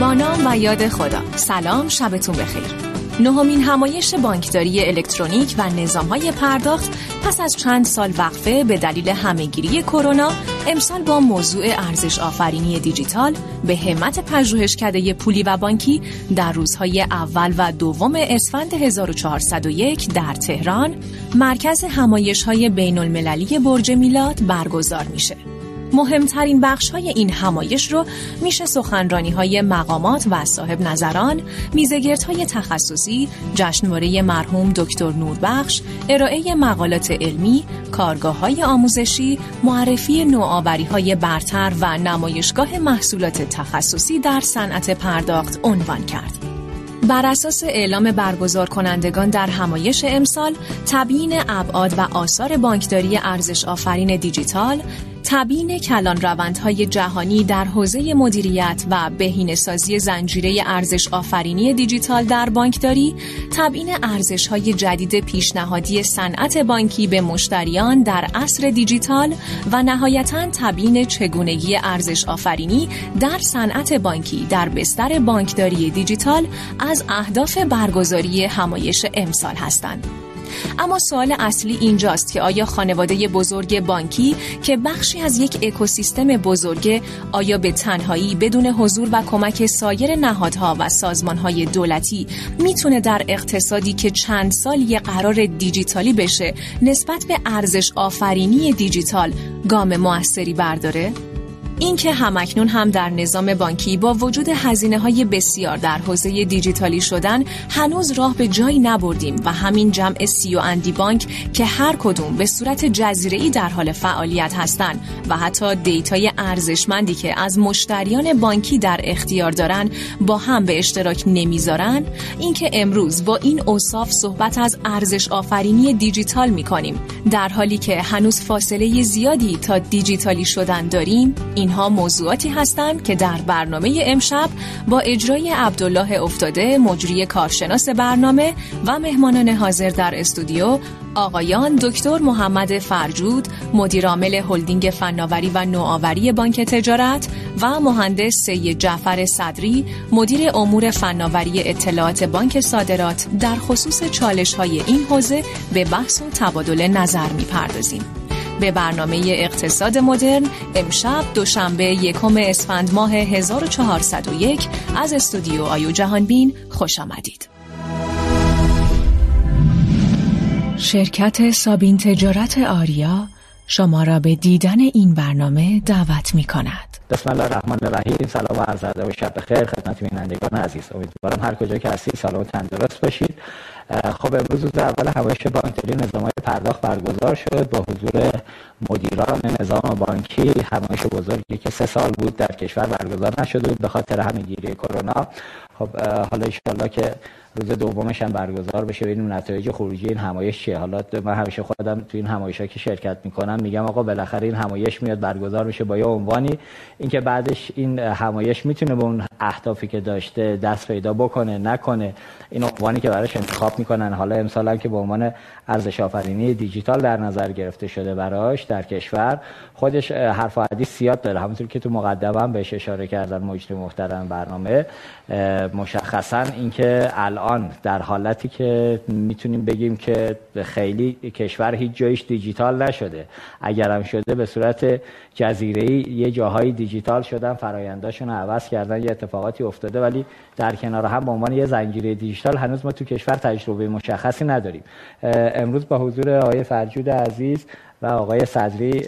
با نام و یاد خدا سلام شبتون بخیر نهمین همایش بانکداری الکترونیک و های پرداخت پس از چند سال وقفه به دلیل همهگیری کرونا امسال با موضوع ارزش آفرینی دیجیتال به همت پژوهشکده پولی و بانکی در روزهای اول و دوم اسفند 1401 در تهران مرکز همایش های بین المللی برج میلاد برگزار میشه. مهمترین بخش های این همایش رو میشه سخنرانی های مقامات و صاحب نظران، میزگرد های تخصصی، جشنواره مرحوم دکتر نوربخش، ارائه مقالات علمی، کارگاه های آموزشی، معرفی نوآوری های برتر و نمایشگاه محصولات تخصصی در صنعت پرداخت عنوان کرد. بر اساس اعلام برگزار کنندگان در همایش امسال تبیین ابعاد و آثار بانکداری ارزش آفرین دیجیتال تبیین کلان روندهای جهانی در حوزه مدیریت و بهینه‌سازی زنجیره ارزش آفرینی دیجیتال در بانکداری، تبیین ارزش‌های جدید پیشنهادی صنعت بانکی به مشتریان در عصر دیجیتال و نهایتا تبیین چگونگی ارزش آفرینی در صنعت بانکی در بستر بانکداری دیجیتال از اهداف برگزاری همایش امسال هستند. اما سوال اصلی اینجاست که آیا خانواده بزرگ بانکی که بخشی از یک اکوسیستم بزرگ آیا به تنهایی بدون حضور و کمک سایر نهادها و سازمانهای دولتی می‌تونه در اقتصادی که چند سال یه قرار دیجیتالی بشه نسبت به ارزش آفرینی دیجیتال گام موثری برداره؟ اینکه همکنون هم در نظام بانکی با وجود هزینه های بسیار در حوزه دیجیتالی شدن هنوز راه به جایی نبردیم و همین جمع سی و اندی بانک که هر کدوم به صورت جزیره در حال فعالیت هستند و حتی data ی ارزشمندی که از مشتریان بانکی در اختیار دارن با هم به اشتراک نمی‌ذارن. اینکه امروز با این اوصاف صحبت از ارزش آفرینی دیجیتال می کنیم در حالی که هنوز فاصله زیادی تا دیجیتالی شدن داریم این اینها موضوعاتی هستند که در برنامه امشب با اجرای عبدالله افتاده مجری کارشناس برنامه و مهمانان حاضر در استودیو آقایان دکتر محمد فرجود مدیرعامل هلدینگ فناوری و نوآوری بانک تجارت و مهندس سید جعفر صدری مدیر امور فناوری اطلاعات بانک صادرات در خصوص چالش های این حوزه به بحث و تبادل نظر می‌پردازیم. به برنامه اقتصاد مدرن امشب دوشنبه یکم اسفند ماه 1401 از استودیو آیو جهانبین خوش آمدید. شرکت سابین تجارت آریا شما را به دیدن این برنامه دعوت می کند. بسم الله الرحمن الرحیم سلام و عرض و شب بخیر خدمت بینندگان عزیز امیدوارم هر کجا که هستید سلام و تندرست باشید خب امروز روز اول همایش بانکداری نظام های پرداخت برگزار شد با حضور مدیران نظام بانکی. همایش بزرگی که سه سال بود در کشور برگزار نشده بود به خاطر همینگیری کرونا. خب حالا ایشالله که روز دومش هم برگزار بشه ببینیم نتایج خروجی این همایش چیه. حالا من همیشه خودم تو این همایشا که شرکت می‌کنم میگم آقا بالاخره این همایش میاد برگزار میشه با یه عنوانی. اینکه بعدش این همایش می‌تونه به اون اهدافی که داشته دست پیدا بکنه نکنه این عنوانی که براش انتخاب می‌کنن. حالا امسال هم که به عنوان ارزش آفرینی دیجیتال در نظر گرفته شده براش در کشور خودش حرف و حدیث زیاد داره. همونطور که تو مقدمه هم بهش اشاره کردن مجری محترم برنامه. مشخصا اینکه الان در حالتی که می‌تونیم بگیم که خیلی کشور هیچ جایش دیجیتال نشده. اگر هم شده به صورت جزیره یه جاهای دیجیتال شدن فراینداشون عوض کردن یه اتفاقاتی افتاده ولی در کنار هم به عنوان یه زنجیره دیجیتال هنوز ما تو کشور تجربه مشخصی نداریم. امروز با حضور آقای فرجود عزیز و آقای صدری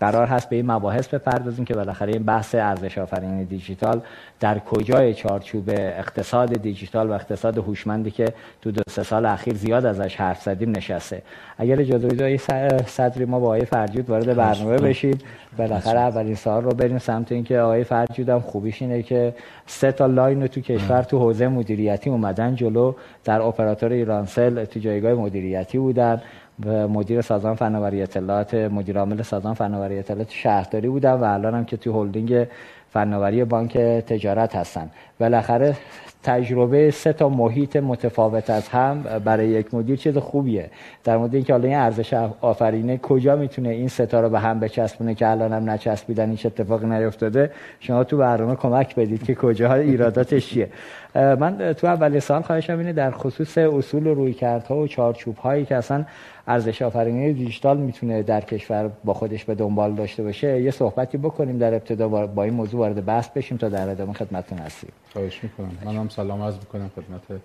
قرار هست به این مباحث بپردازیم که بالاخره این بحث ارزش آفرینی دیجیتال در کجای چارچوب اقتصاد دیجیتال و اقتصاد هوشمندی که تو دو سه سال اخیر زیاد ازش حرف زدیم نشسته. اگر اجازه بدید آقای صدری ما با آقای فرجود وارد برنامه بشیم. بالاخره اولین سوال رو بریم سمت اینکه آقای فرجود هم خوبیش اینه که سه تا line تو کشور تو حوزه مدیریتی اومدن جلو. در اپراتور ایرانسل تو جایگاه مدیریتی بودن. و مدیر سازمان فناوری اطلاعات مدیر عامل سازمان فناوری اطلاعات شهرداری بودم و الان هم که توی هلدینگ فناوری بانک تجارت هستن. بالاخره تجربه سه تا محیط متفاوت از هم برای یک مدیر چیز خوبیه. در مورد اینکه حالا این ارزش آفرینه کجا می‌تونه این ستا رو به هم بچسبونه که الان هم نچسبیدن هیچ اتفاقی نیفتاده شما تو برنامه کمک بدید که کجا ایراداتش چیه. من تو اول سال خواهشم اینه در خصوص اصول و رویکردها و چارچوب هایی که اصلا ارزش آفرینی دیجیتال می‌تونه در کشور با خودش به دنبال داشته باشه. یه صحبتی بکنیم در ابتدا با این موضوع وارد بحث بشیم تا در ادامه خدمتتون هستیم. خواهش می‌کنم. هم سلام عرض می‌کنم خدمت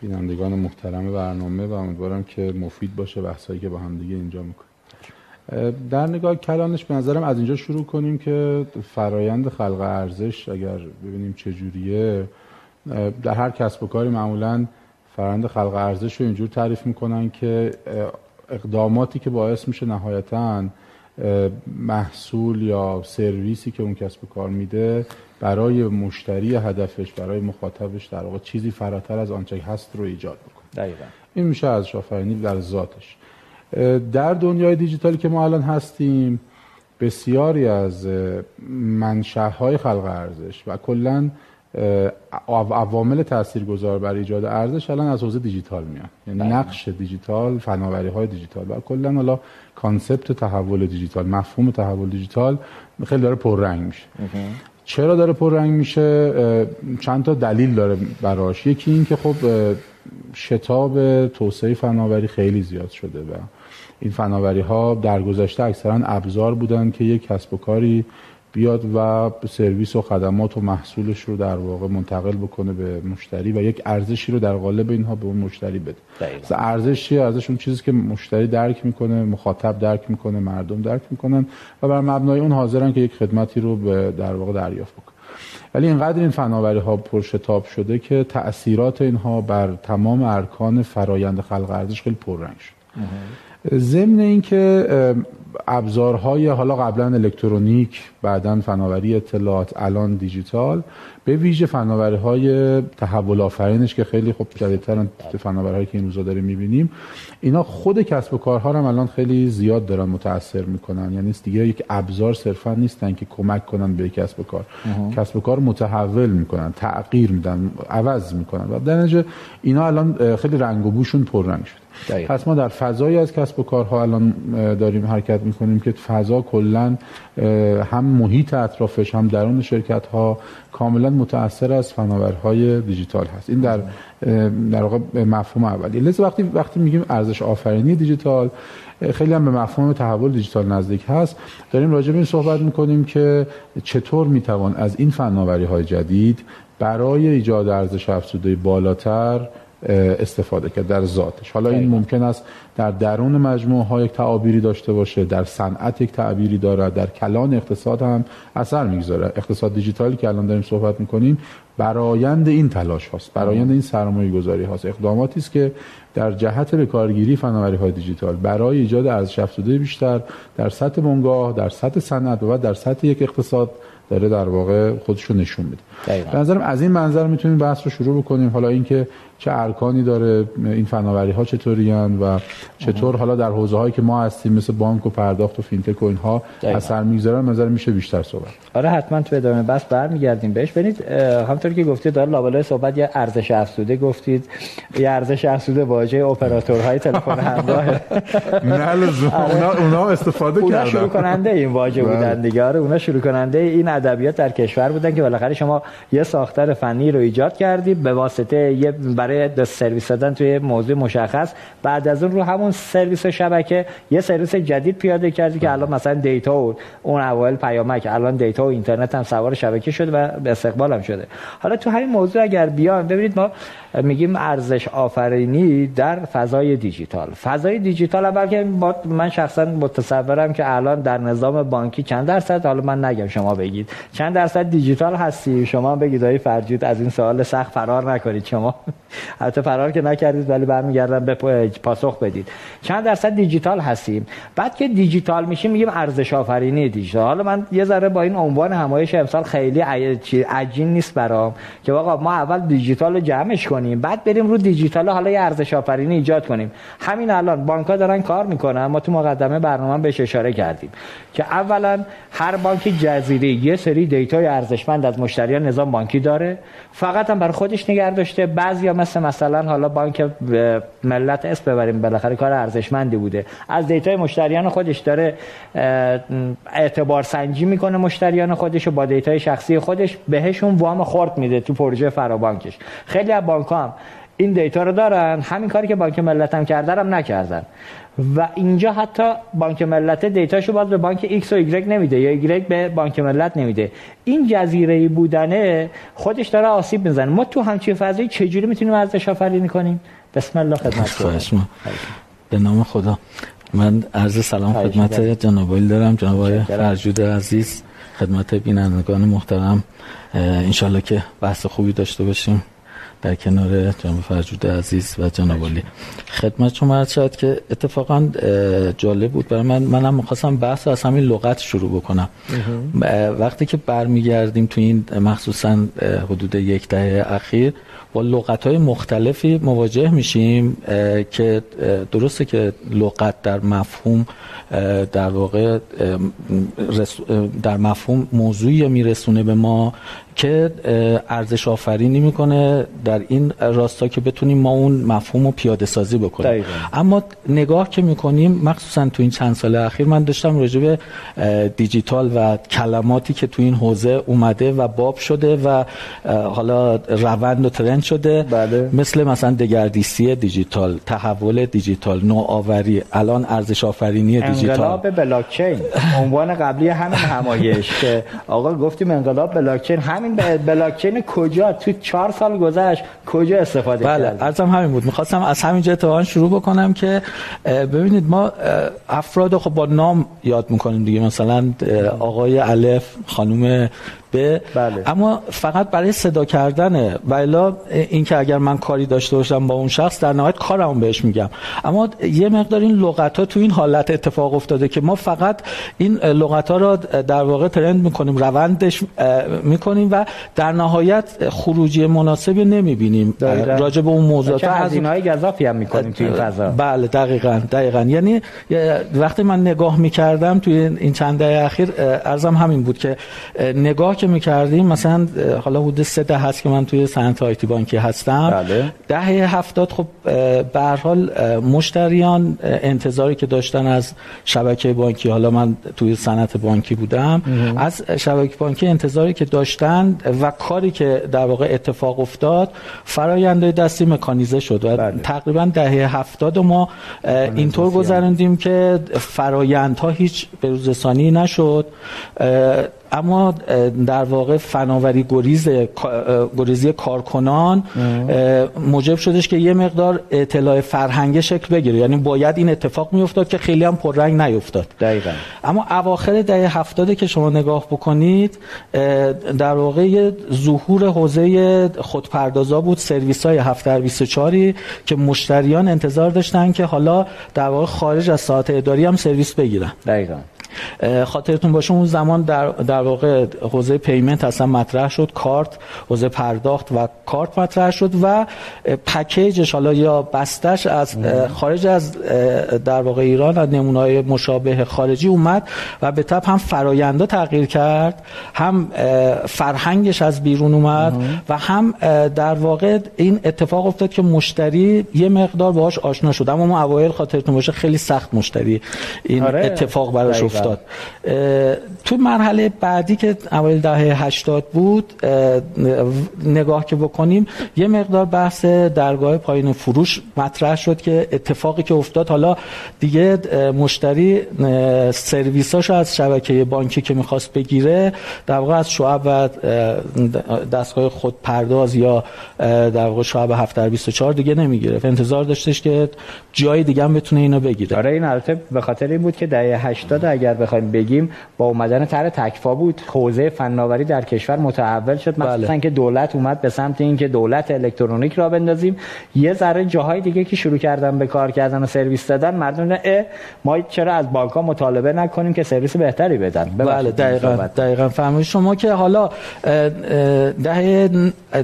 بینندگان محترم برنامه و امیدوارم که مفید باشه بحثایی که با هم دیگه اینجا می‌کنیم. در نگاه کلانش به نظرم از اینجا شروع کنیم که فرایند خلق ارزش اگر ببینیم چجوریه در هر کسب و کاری معمولا فرآیند خلق ارزش رو اینجور تعریف می‌کنن که اقداماتی که باعث میشه نهایتا محصول یا سرویسی که اون کسب و کار میده برای مشتری هدفش برای مخاطبش در واقع چیزی فراتر از آنچه هست رو ایجاد بکنه دقیقا. این میشه از شافرینی در ذاتش در دنیای دیجیتالی که ما الان هستیم بسیاری از منشأهای خلق ارزش و کلا عوامل تاثیرگذار بر ایجاد ارزش الان از حوزه دیجیتال میاد یعنی بله. نقش دیجیتال فناوری های دیجیتال. و کلا حالا concept تحول دیجیتال مفهوم تحول دیجیتال خیلی داره پررنگ میشه. چرا داره پررنگ میشه؟ چند تا دلیل داره براش. یکی این که خب شتاب توسعه فناوری خیلی زیاد شده و این فناوری ها در گذشته اکثرا ابزار بودن که یک کسب و کاری بیاد و سرویس و خدمات و محصولش رو در واقع منتقل بکنه به مشتری و یک ارزشی رو در قالب اینها به اون مشتری بده. ارزش چیه ارزش اون چیزی که مشتری درک می‌کنه مخاطب درک می‌کنه مردم درک می‌کنن و بر مبنای اون حاضرن که یک خدمتی رو به در واقع دریافت بکنن. ولی اینقدر این فناوری ها پرشتاب شده که تاثیرات اینها بر تمام ارکان فرایند خلق ارزش خیلی پررنگ شد ضمن اینکه ابزارهای حالا قبلا الکترونیک بعدا فناوری اطلاعات الان دیجیتال به ویژه فناوری های تحول آفرینش که خیلی خب جدیدتر فناوری که این روزا داریم می‌بینیم اینا خود کسب و کارها هم الان خیلی زیاد دارن متاثر می‌کنن. یعنی دیگه یک ابزار صرفا نیستن که کمک کنن به کسب و کار. کسب و کار متحول می‌کنن تغییر میدن عوض می‌کنن. و در اینا الان خیلی رنگ و بوشون پررنگ شد پس ما در فضایی از کسب و کارها الان داریم حرکت می‌کنیم که فضا کلا هم محیط اطرافش هم درون شرکت ها کاملا متاثر از فناورهای دیجیتال هست. این در در واقع مفهوم اولی لذا وقتی وقتی میگیم ارزش آفرینی دیجیتال خیلی هم به مفهوم تحول دیجیتال نزدیک هست. داریم راجع به این صحبت می‌کنیم که چطور می‌توان از این فناوری های جدید برای ایجاد ارزش افزوده بالاتر استفاده کرد در ذاتش. حالا این ممکن است در درون مجموعه ها یک تعابیری داشته باشه در صنعت یک تعبیری دارد در کلان اقتصاد هم اثر می‌گذاره. اقتصاد دیجیتالی که الان داریم صحبت می‌کنیم برایند این تلاش هاست برایند این سرمایه گذاری هاست. اقداماتی است که در جهت به کارگیری فناوری های دیجیتال برای ایجاد ارزش افزوده بیشتر در سطح بنگاه در سطح صنعت و در سطح یک اقتصاد داره در واقع خودش رو نشون میده. به نظرم از این منظر می‌تونیم بحث رو شروع بکنیم. حالا اینکه چه ارکانی داره این فناوری ها چطوری و چطور حالا در حوزه هایی که ما هستیم مثل بانک و پرداخت و فینتک و اینها اثر می‌گذارن نظر میشه بیشتر صحبت. آره حتما تو ادامه بس برمیگردیم بهش. ببینید همونطوری که گفتید داره لابلای صحبت یه ارزش افزوده گفتید. یه ارزش افزوده واژه اپراتورهای تلفن همراه. نه لزوم آره. اونا اونا استفاده کردن. اونا شروع کننده این واژه بله. بودن دیگه. آره اونا شروع کننده این ادبیات در کشور بودن که بالاخره شما یه ساختار فنی رو ایجاد کردید. به واسطه یه برای سرویس دادن توی موضوع مشخص. بعد از اون رو همون سرویس شبکه یه سرویس جدید پیاده کردی که الان مثلا data و اون اول پیامک الان data و اینترنت هم سوار شبکه شده و به استقبال هم شده. حالا تو همین موضوع اگر بیان ببینید ما میگیم ارزش آفرینی در فضای دیجیتال. فضای دیجیتال اول که من شخصا متصورم که الان در نظام بانکی چند درصد حالا من نگم شما بگید. چند درصد دیجیتال هستی؟ شما بگید های فرجید از این سوال سخت فرار نکنید. شما البته فرار که نکردید ولی برمیگردم به پاسخ بدید. چند درصد دیجیتال هستیم؟ بعد که دیجیتال میشیم میگیم ارزش آفرینی دیجیتال. حالا من یه ذره با این عنوان همایش امسال خیلی عجین نیست برام که آقا ما اول دیجیتال رو جمعش کنیم. بعد بریم رو دیجیتال حالا یه ارزش آفرینی ایجاد کنیم. همین الان بانک ها دارن کار می‌کنن ما تو مقدمه برنامه بهش اشاره کردیم که اولا هر بانک جزیره یه سری data ی ارزشمند از مشتریان نظام بانکی داره. فقط هم برای خودش نگه داشته. بعضیا مثل مثلا حالا بانک ملت اسم ببریم بالاخره کار ارزشمندی بوده. از data ی مشتریان خودش داره اعتبار سنجی می‌کنه مشتریان خودش و با data ی شخصی خودش بهشون وام خورد میده تو پروژه فرابانکش. خیلی از بانک هم این data رو دارن. همین کاری که بانک ملت هم کردن هم نکردن. و اینجا حتی بانک ملت data شو باز به بانک ایکس و ایگرگ نمیده. یا ایگرگ به بانک ملت نمیده. این جزیره بودنه خودش داره آسیب می‌زنه. ما تو همچین فضایی چجوری می‌تونیم ارزش آفرینی کنیم؟ بسم الله خدمت شما. به نام خدا. من عرض سلام خدمت جناب دارم. جناب فرجود عزیز خدمت بینندگان محترم. انشالله که بحث خوبی داشته باشیم. در کنار جناب فرجود عزیز و جناب علی. خدمت شما عرض شد که اتفاقا جالب بود برای من. منم می‌خواستم بحث از همین لغت شروع بکنم. وقتی که برمیگردیم تو این مخصوصا حدود یک دهه اخیر با لغت های مختلفی مواجه میشیم که درسته که لغت در مفهوم در واقع در مفهوم موضوعی میرسونه به ما. که ارزش آفرینی می‌کنه در این راستا که بتونیم ما اون مفهوم رو پیاده سازی بکنیم. اما نگاه که می‌کنیم مخصوصا تو این چند سال اخیر من داشتم راجع به دیجیتال و کلماتی که تو این حوزه اومده و باب شده و حالا روند و ترند شده. بله. مثل مثلا دگردیسی دیجیتال تحول دیجیتال نوآوری الان ارزش آفرینی دیجیتال. انقلاب بلاکچین عنوان قبلی همین همایش که آقا گفتیم انقلاب بلاکچین همین بلاکچین کجا؟ تو چهار سال گذشت کجا استفاده بله ارزم همین بود. می‌خواستم از همینجا اتفاقا شروع بکنم که ببینید ما افراد خب با نام یاد می‌کنیم دیگه. مثلا آقای الف خانم بله. اما فقط برای صدا کردنه و الا اینکه اگر من کاری داشته باشم با اون شخص در نهایت کارمون بهش میگم. اما یه مقدار این لغت ها تو این حالت اتفاق افتاده که ما فقط این لغت ها را در واقع ترند می‌کنیم روندش می‌کنیم و در نهایت خروجی مناسبی نمی‌بینیم. راجع به اون موضوعات. از های گذافی هم می‌کنیم توی این فضا. بله دقیقاً دقیقاً. یعنی وقتی من نگاه می‌کردم توی این چند دهه اخیر ارزم همین بود که نگاه که می‌کردیم مثلا حالا حدود سه ده هست که من توی صنعت آیتی بانکی هستم بله. دهه هفتاد خب به حال مشتریان انتظاری که داشتن از شبکه بانکی حالا من توی صنعت بانکی بودم از شبکه بانکی انتظاری که داشتن و کاری که در واقع اتفاق افتاد فرایندهای دستی مکانیزه شد و بله. تقریبا دهه هفتاد ما اینطور گذراندیم که فرایندها هیچ بروزرسانی نشد اما در واقع فناوری گریز گریزی کارکنان موجب شدش که یه مقدار اطلاع فرهنگی شکل بگیره. یعنی باید این اتفاق میافتاد که خیلی هم پررنگ نیفتاد. دقیقا. اما اواخر دهه هفتاده که شما نگاه بکنید در واقع ظهور حوزه خودپردازا بود سرویس های 7 در 24 که مشتریان انتظار داشتن که حالا در واقع خارج از ساعت اداری هم سرویس بگیرن. دقیقا. خاطرتون باشه اون زمان در, در واقع حوزه پیمنت اصلا مطرح شد کارت حوزه پرداخت و کارت مطرح شد و پکیجش حالا یا بستش از خارج از در واقع ایران از نمونه‌های مشابه خارجی اومد و به تب هم فراینده تغییر کرد هم فرهنگش از بیرون اومد و هم در واقع این اتفاق افتاد که مشتری یه مقدار باهاش آشنا شد. اما ما اوایل خاطرتون باشه خیلی سخت مشتری این آره. اتفاق براش افتاد. تو مرحله بعدی که اول دهه 80 بود نگاه که بکنیم یه مقدار بحث درگاه پایین فروش مطرح شد که اتفاقی که افتاد حالا دیگه مشتری سرویساشو از شبکه بانکی که می‌خواست بگیره در واقع از شعب و دستگاه خود پرداز یا در واقع شعب 7 در 24 دیگه نمی‌گیره انتظار داشتش که جای دیگه هم بتونه اینو بگیره. آره این البته به خاطر این بود که دهه 80 اگر بخوایم بگیم با اومدن طرح تکفا بود. حوزه فناوری در کشور متحول شد. مثلا بله. که دولت اومد به سمت اینکه دولت الکترونیک را بندازیم. یه ذره جاهای دیگه که شروع کردن به کار کردن و سرویس دادن مردم ما چرا از بانک ها مطالبه نکنیم که سرویس بهتری بدن؟ بله دقیقاً دقیقاً. فهمید شما که حالا دهه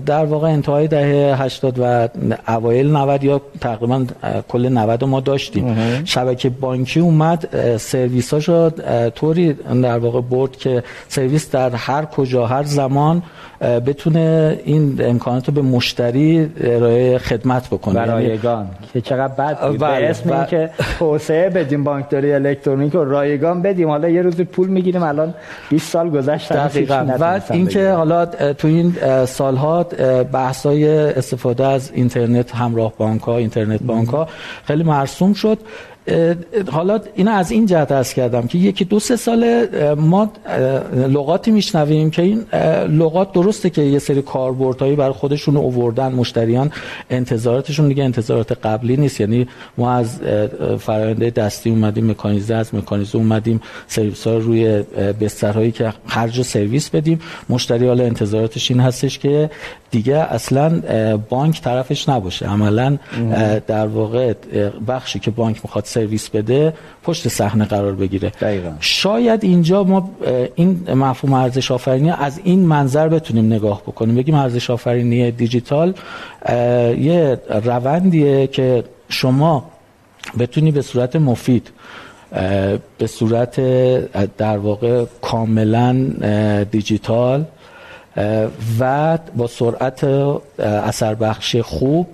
در واقع انتهای دهه 80 و اوایل 90 یا تقریبا کل 90 ما داشتیم. شبکه بانکی اومد سرویساشو طوری در واقع برد که سرویس در هر کجا هر زمان بتونه این امکانات رو به مشتری ارائه خدمت بکنه. برایگان یعنی... که چقدر بد بود. بله، به اسم که توسعه بدیم بانکداری الکترونیک و رایگان بدیم. حالا یه روز پول می‌گیریم الان 20 سال گذشت دقیقاً. و اینکه حالا تو این سالها بحث‌های استفاده از اینترنت همراه بانک ها اینترنت بانک ها خیلی مرسوم شد. حالا اینا از این جهت از کردم که یکی دو سه ساله ما لغاتی میشنویم که این لغات درسته که یه سری کاربردهایی برای خودشون اووردن مشتریان انتظاراتشون دیگه انتظارات قبلی نیست. یعنی ما از فراینده دستی اومدیم مکانیزه از مکانیزه اومدیم سرویس ها روی بسترهایی که خرج سرویس بدیم. مشتری حالا انتظاراتش این هستش که دیگه اصلا بانک طرفش نباشه. عملا در واقع بخشی که بانک می‌خواد سرویس بده پشت صحنه قرار بگیره. دقیقا. شاید اینجا ما این مفهوم ارزش آفرینی از این منظر بتونیم نگاه بکنیم. بگیم ارزش آفرینی دیجیتال یه روندیه که شما بتونی به صورت مفید به صورت در واقع کاملا دیجیتال و با سرعت اثر بخش خوب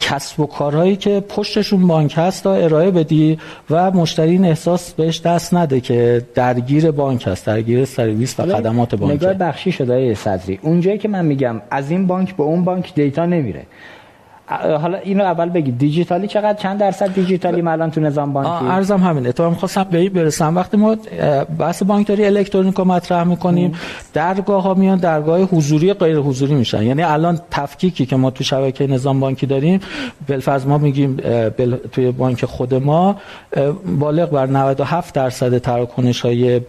کسب و کارهایی که پشتشون بانک هست ارائه بدی و مشتری این احساس بهش دست نده که درگیر بانک هست درگیر سرویس و خدمات بانک نگاه بخشی شده صدری. اونجایی که من میگم از این بانک به اون بانک دیتا نمیره. حالا اینو اول بگید. دیجیتالی چقدر چند درصد دیجیتالی الان تو نظام بانکی؟ ارزم همینه. تو می‌خواستم به برسم. وقتی ما بحث بانکداری الکترونیک رو مطرح می‌کنیم درگاه ها میان درگاه حضوری غیر حضوری میشن. یعنی الان تفکیکی که ما تو شبکه نظام بانکی داریم بالفرض ما میگیم بل... توی بانک خود ما بالغ بر 97 درصد تراکنش های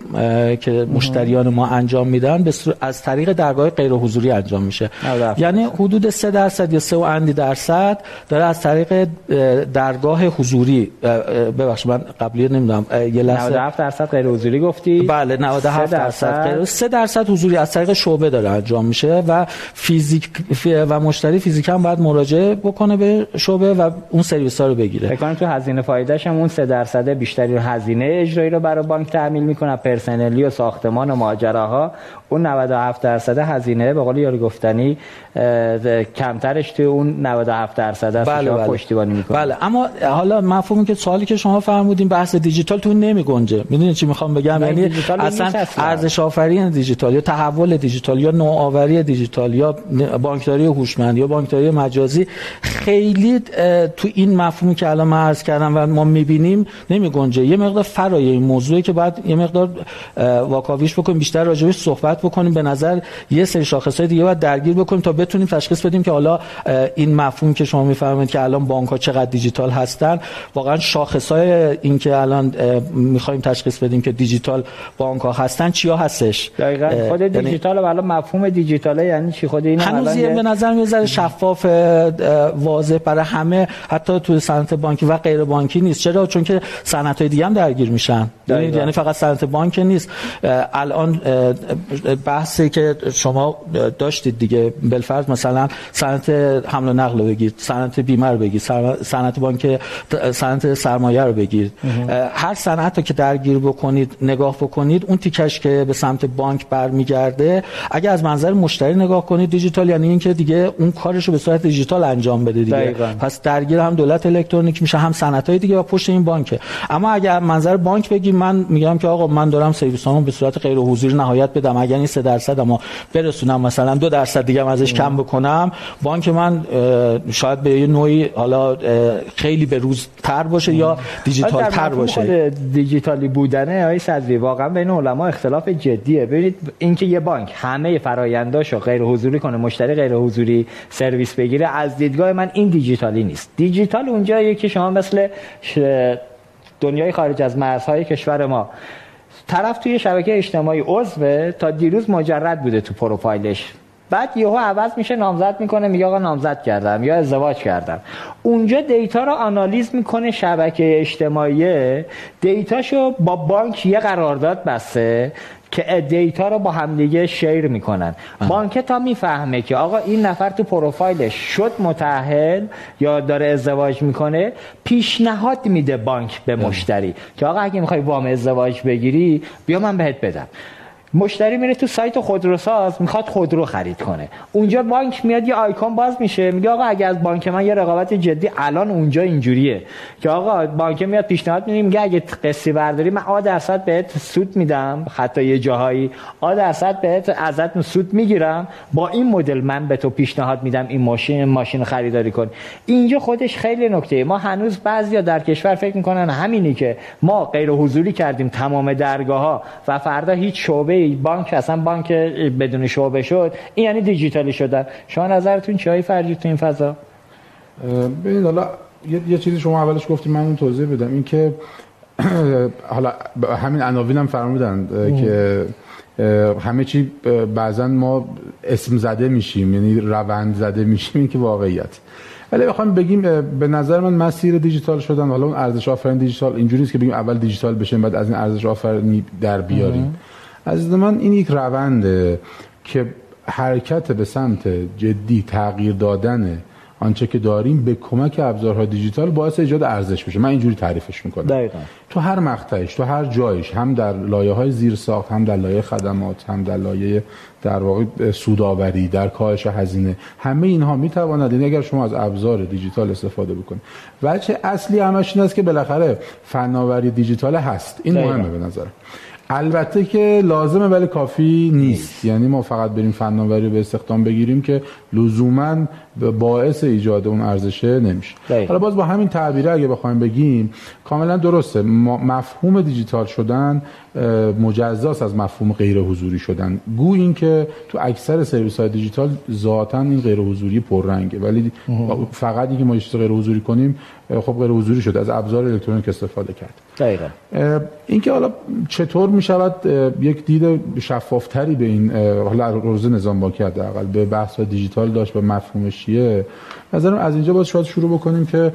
که مشتریان ما انجام میدن به از طریق درگاه غیر حضوری انجام میشه. یعنی حدود 3 درصد یا 3 و اندی درصد درصد داره از طریق درگاه حضوری ببخشید من قبلی نمی‌دونم یه لحظه. 97 درصد غیر حضوری گفتی؟ بله 97 درصد؟ غیر 3 درصد حضوری از طریق شعبه داره انجام میشه و فیزیک و مشتری فیزیک هم باید مراجعه بکنه به شعبه و اون سرویس ها رو بگیره. فکر تو هزینه فایدهش هم اون 3 درصد بیشتری هزینه اجرایی رو برای بانک تحمیل می‌کنه پرسنلی و ساختمان و ماجراها. اون 97 درصد هزینه به قول یاری گفتنی کمترش تو اون 97 درصد است بله بله. پشتیبانی می‌کنه بله اما حالا مفهومی که سوالی که شما فرمودین بحث دیجیتال تو نمی گنجه می‌دونید چی می‌خوام بگم؟ یعنی اصلا ارزش آفرین دیجیتال یا تحول دیجیتال یا نوآوری دیجیتال یا بانکداری هوشمند یا بانکداری مجازی خیلی تو این مفهومی که الان من عرض کردم و ما می‌بینیم نمی گنجه یه مقدار فرای این موضوعی که بعد یه مقدار واکاویش بکنیم بیشتر راجعش صحبت بکنیم. به نظر یه سری شاخصای دیگه باید درگیر بکنیم تا بتونیم تشخیص بدیم که حالا این مفهوم که شما می‌فهمید که الان بانک ها چقدر دیجیتال هستن. واقعا شاخصای این که الان می‌خوایم تشخیص بدیم که دیجیتال بانک ها هستن چیا هستش؟ دقیقاً. خود یعنی دیجیتال الان مفهوم دیجیتال یعنی چی؟ خود این هنوز به نظر میاد شفاف واضح برای همه حتی تو صنعت بانکی و غیر بانکی نیست. چرا؟ چون که صنعت های دیگه هم درگیر میشن. یعنی فقط صنعت بانک نیست. الان بحثی که شما داشتید دیگه بالفرض مثلا صنعت حمل و نقل بگیر صنعت بیمه رو بگیر صنعت بانک صنعت سرمایه رو بگیر. هر صنعت رو که درگیر بکنید نگاه بکنید اون تیکش که به سمت بانک برمیگرده اگه از منظر مشتری نگاه کنید دیجیتال یعنی اینکه دیگه اون کارش رو به صورت دیجیتال انجام بده دیگه. دقیقا. پس درگیر هم دولت الکترونیک میشه هم صنعت های دیگه و پشت این بانکه. اما اگر منظر بانک بگیم من میگم که آقا من دارم سرویسامو به صورت غیر حضوری نهایت بدم. اگر این 3 درصد اما برسونم مثلا دو درصد دیگه هم ازش کم بکنم. بانک من شاید به یه نوعی حالا خیلی به روز تر باشه یا دیجیتال تر باشه. دیجیتالی بودنه آقای صدری واقعا بین علما اختلاف جدیه. ببینید اینکه یه بانک همه فرآینداشو غیر حضوری کنه مشتری غیر حضوری سرویس بگیره از دیدگاه من این دیجیتالی نیست. دیجیتال اونجاییه که شما مثل دنیای خارج از مرزهای کشور ما طرف توی شبکه اجتماعی عضوه تا دیروز مجرد بوده تو پروفایلش. بعد یهو عوض میشه نامزد می‌کنه میگه آقا نامزد کردم یا ازدواج کردم. اونجا data رو آنالیز می‌کنه شبکه اجتماعی. data شو با بانک یه قرارداد بسته. که data رو با همدیگه share می‌کنن. بانک تا می‌فهمه که آقا این نفر تو پروفایلش شد متأهل یا داره ازدواج می‌کنه پیشنهاد میده بانک به مشتری که آقا اگه می‌خوای وام ازدواج بگیری بیا من بهت بدم. مشتری میره تو سایت خودروساز می‌خواد خودرو خرید کنه. اونجا بانک میاد یه آیکون باز میشه. میگه آقا اگه از بانک من یه رقابت جدی الان اونجا اینجوریه. که آقا بانک میاد پیشنهاد میده میگه اگه قسطی برداری من آ درصد بهت سود میدم. حتی یه جاهایی آ درصد بهت ازت سود می‌گیرم. با این مدل من به تو پیشنهاد میدم این ماشین ماشین خریداری کن. اینجا خودش خیلی نکته ما هنوز بعضیا در کشور فکر می‌کنن همینی که ما غیر حضوری کردیم تمام درگاه ها و فردا هیچ شعبه بانک اصلا بانک بدون شعبه شد. این یعنی دیجیتالی شدن. شما نظرتون چی فرجی تو این فضا؟ ببینید حالا یه, یه چیزی شما اولش گفتیم من اون توضیح بدم. این که حالا همین عناوین هم فرمودن که همه چی بعضا ما اسم زده میشیم یعنی روند زده میشیم این که واقعیت. ولی بخوام بگیم به نظر من مسیر دیجیتال شدن حالا اون ارزش آفرین دیجیتال اینجوری است که بگیم اول دیجیتال بشیم بعد از این ارزش آفرینی در بیاریم. از من این یک رونده که حرکت به سمت جدی تغییر دادن آنچه که داریم به کمک ابزارهای دیجیتال باعث ایجاد ارزش بشه. من اینجوری تعریفش می‌کنم. دقیقا. تو هر مقطعش تو هر جایش هم در لایه های زیر ساخت هم در لایه خدمات هم در لایه در واقع سوداوری در کاهش هزینه همه اینها می‌تواند این یعنی اگر شما از ابزار دیجیتال استفاده بکنید. وجه اصلی همش این است که بالاخره فناوری دیجیتال هست. این مهمه به نظر البته که لازمه ولی کافی نیست. یعنی ما فقط بریم فناوری به استخدام بگیریم که لزوما باعث ایجاد اون ارزشه نمیشه. حالا باز با همین تعبیره اگه بخوایم بگیم کاملا درسته. مفهوم دیجیتال شدن مجزاست از مفهوم غیر حضوری شدن. گو این که تو اکثر سرویس های دیجیتال ذاتا این غیر حضوری پررنگه. ولی فقط اینکه ما غیر حضوری کنیم خب غیر حضوری شده از ابزار الکترونیک استفاده کرد. دقیقاً. اینکه حالا چطور می شود یک دید شفافتری به این حالا روز نظام بانکی حداقل به بحث دیجیتال داشت به مفهومش چیه؟ نظرم از اینجا باید شاید شروع بکنیم که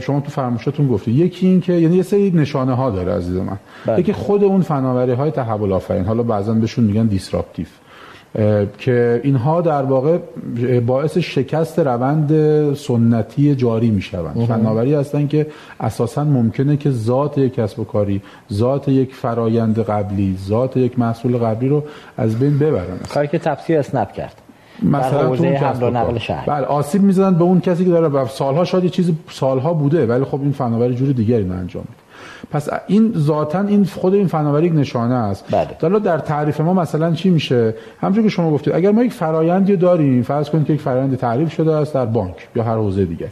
شما تو فرمایشاتون گفتید. یکی این که یعنی یه سری نشانه ها داره عزیز من. بله. یکی خود اون فناوری های تحول آفرین. حالا بعضا بهشون میگن دیسراپتیو که اینها در واقع باعث شکست روند سنتی جاری می‌شوند. فناوری هستن که اساسا ممکنه که ذات یک کسب و کاری ذات یک فرایند قبلی ذات یک محصول قبلی رو از بین ببرن. کاری که تفسیر اسنپ کرد. مثلا تو حمل و نقل شهر. بله آسیب می‌زنن به اون کسی که داره سالها شاید یه چیز سالها بوده ولی خب این فناوری جور دیگری نه انجام میده. پس این ذاتا این خود این فناوری نشانه است. بله. حالا در تعریف ما مثلا چی میشه؟ همونجوری که شما گفتید اگر ما یک فرایندی داریم فرض کنید که یک فرایند تعریف شده است در بانک یا هر حوزه دیگه.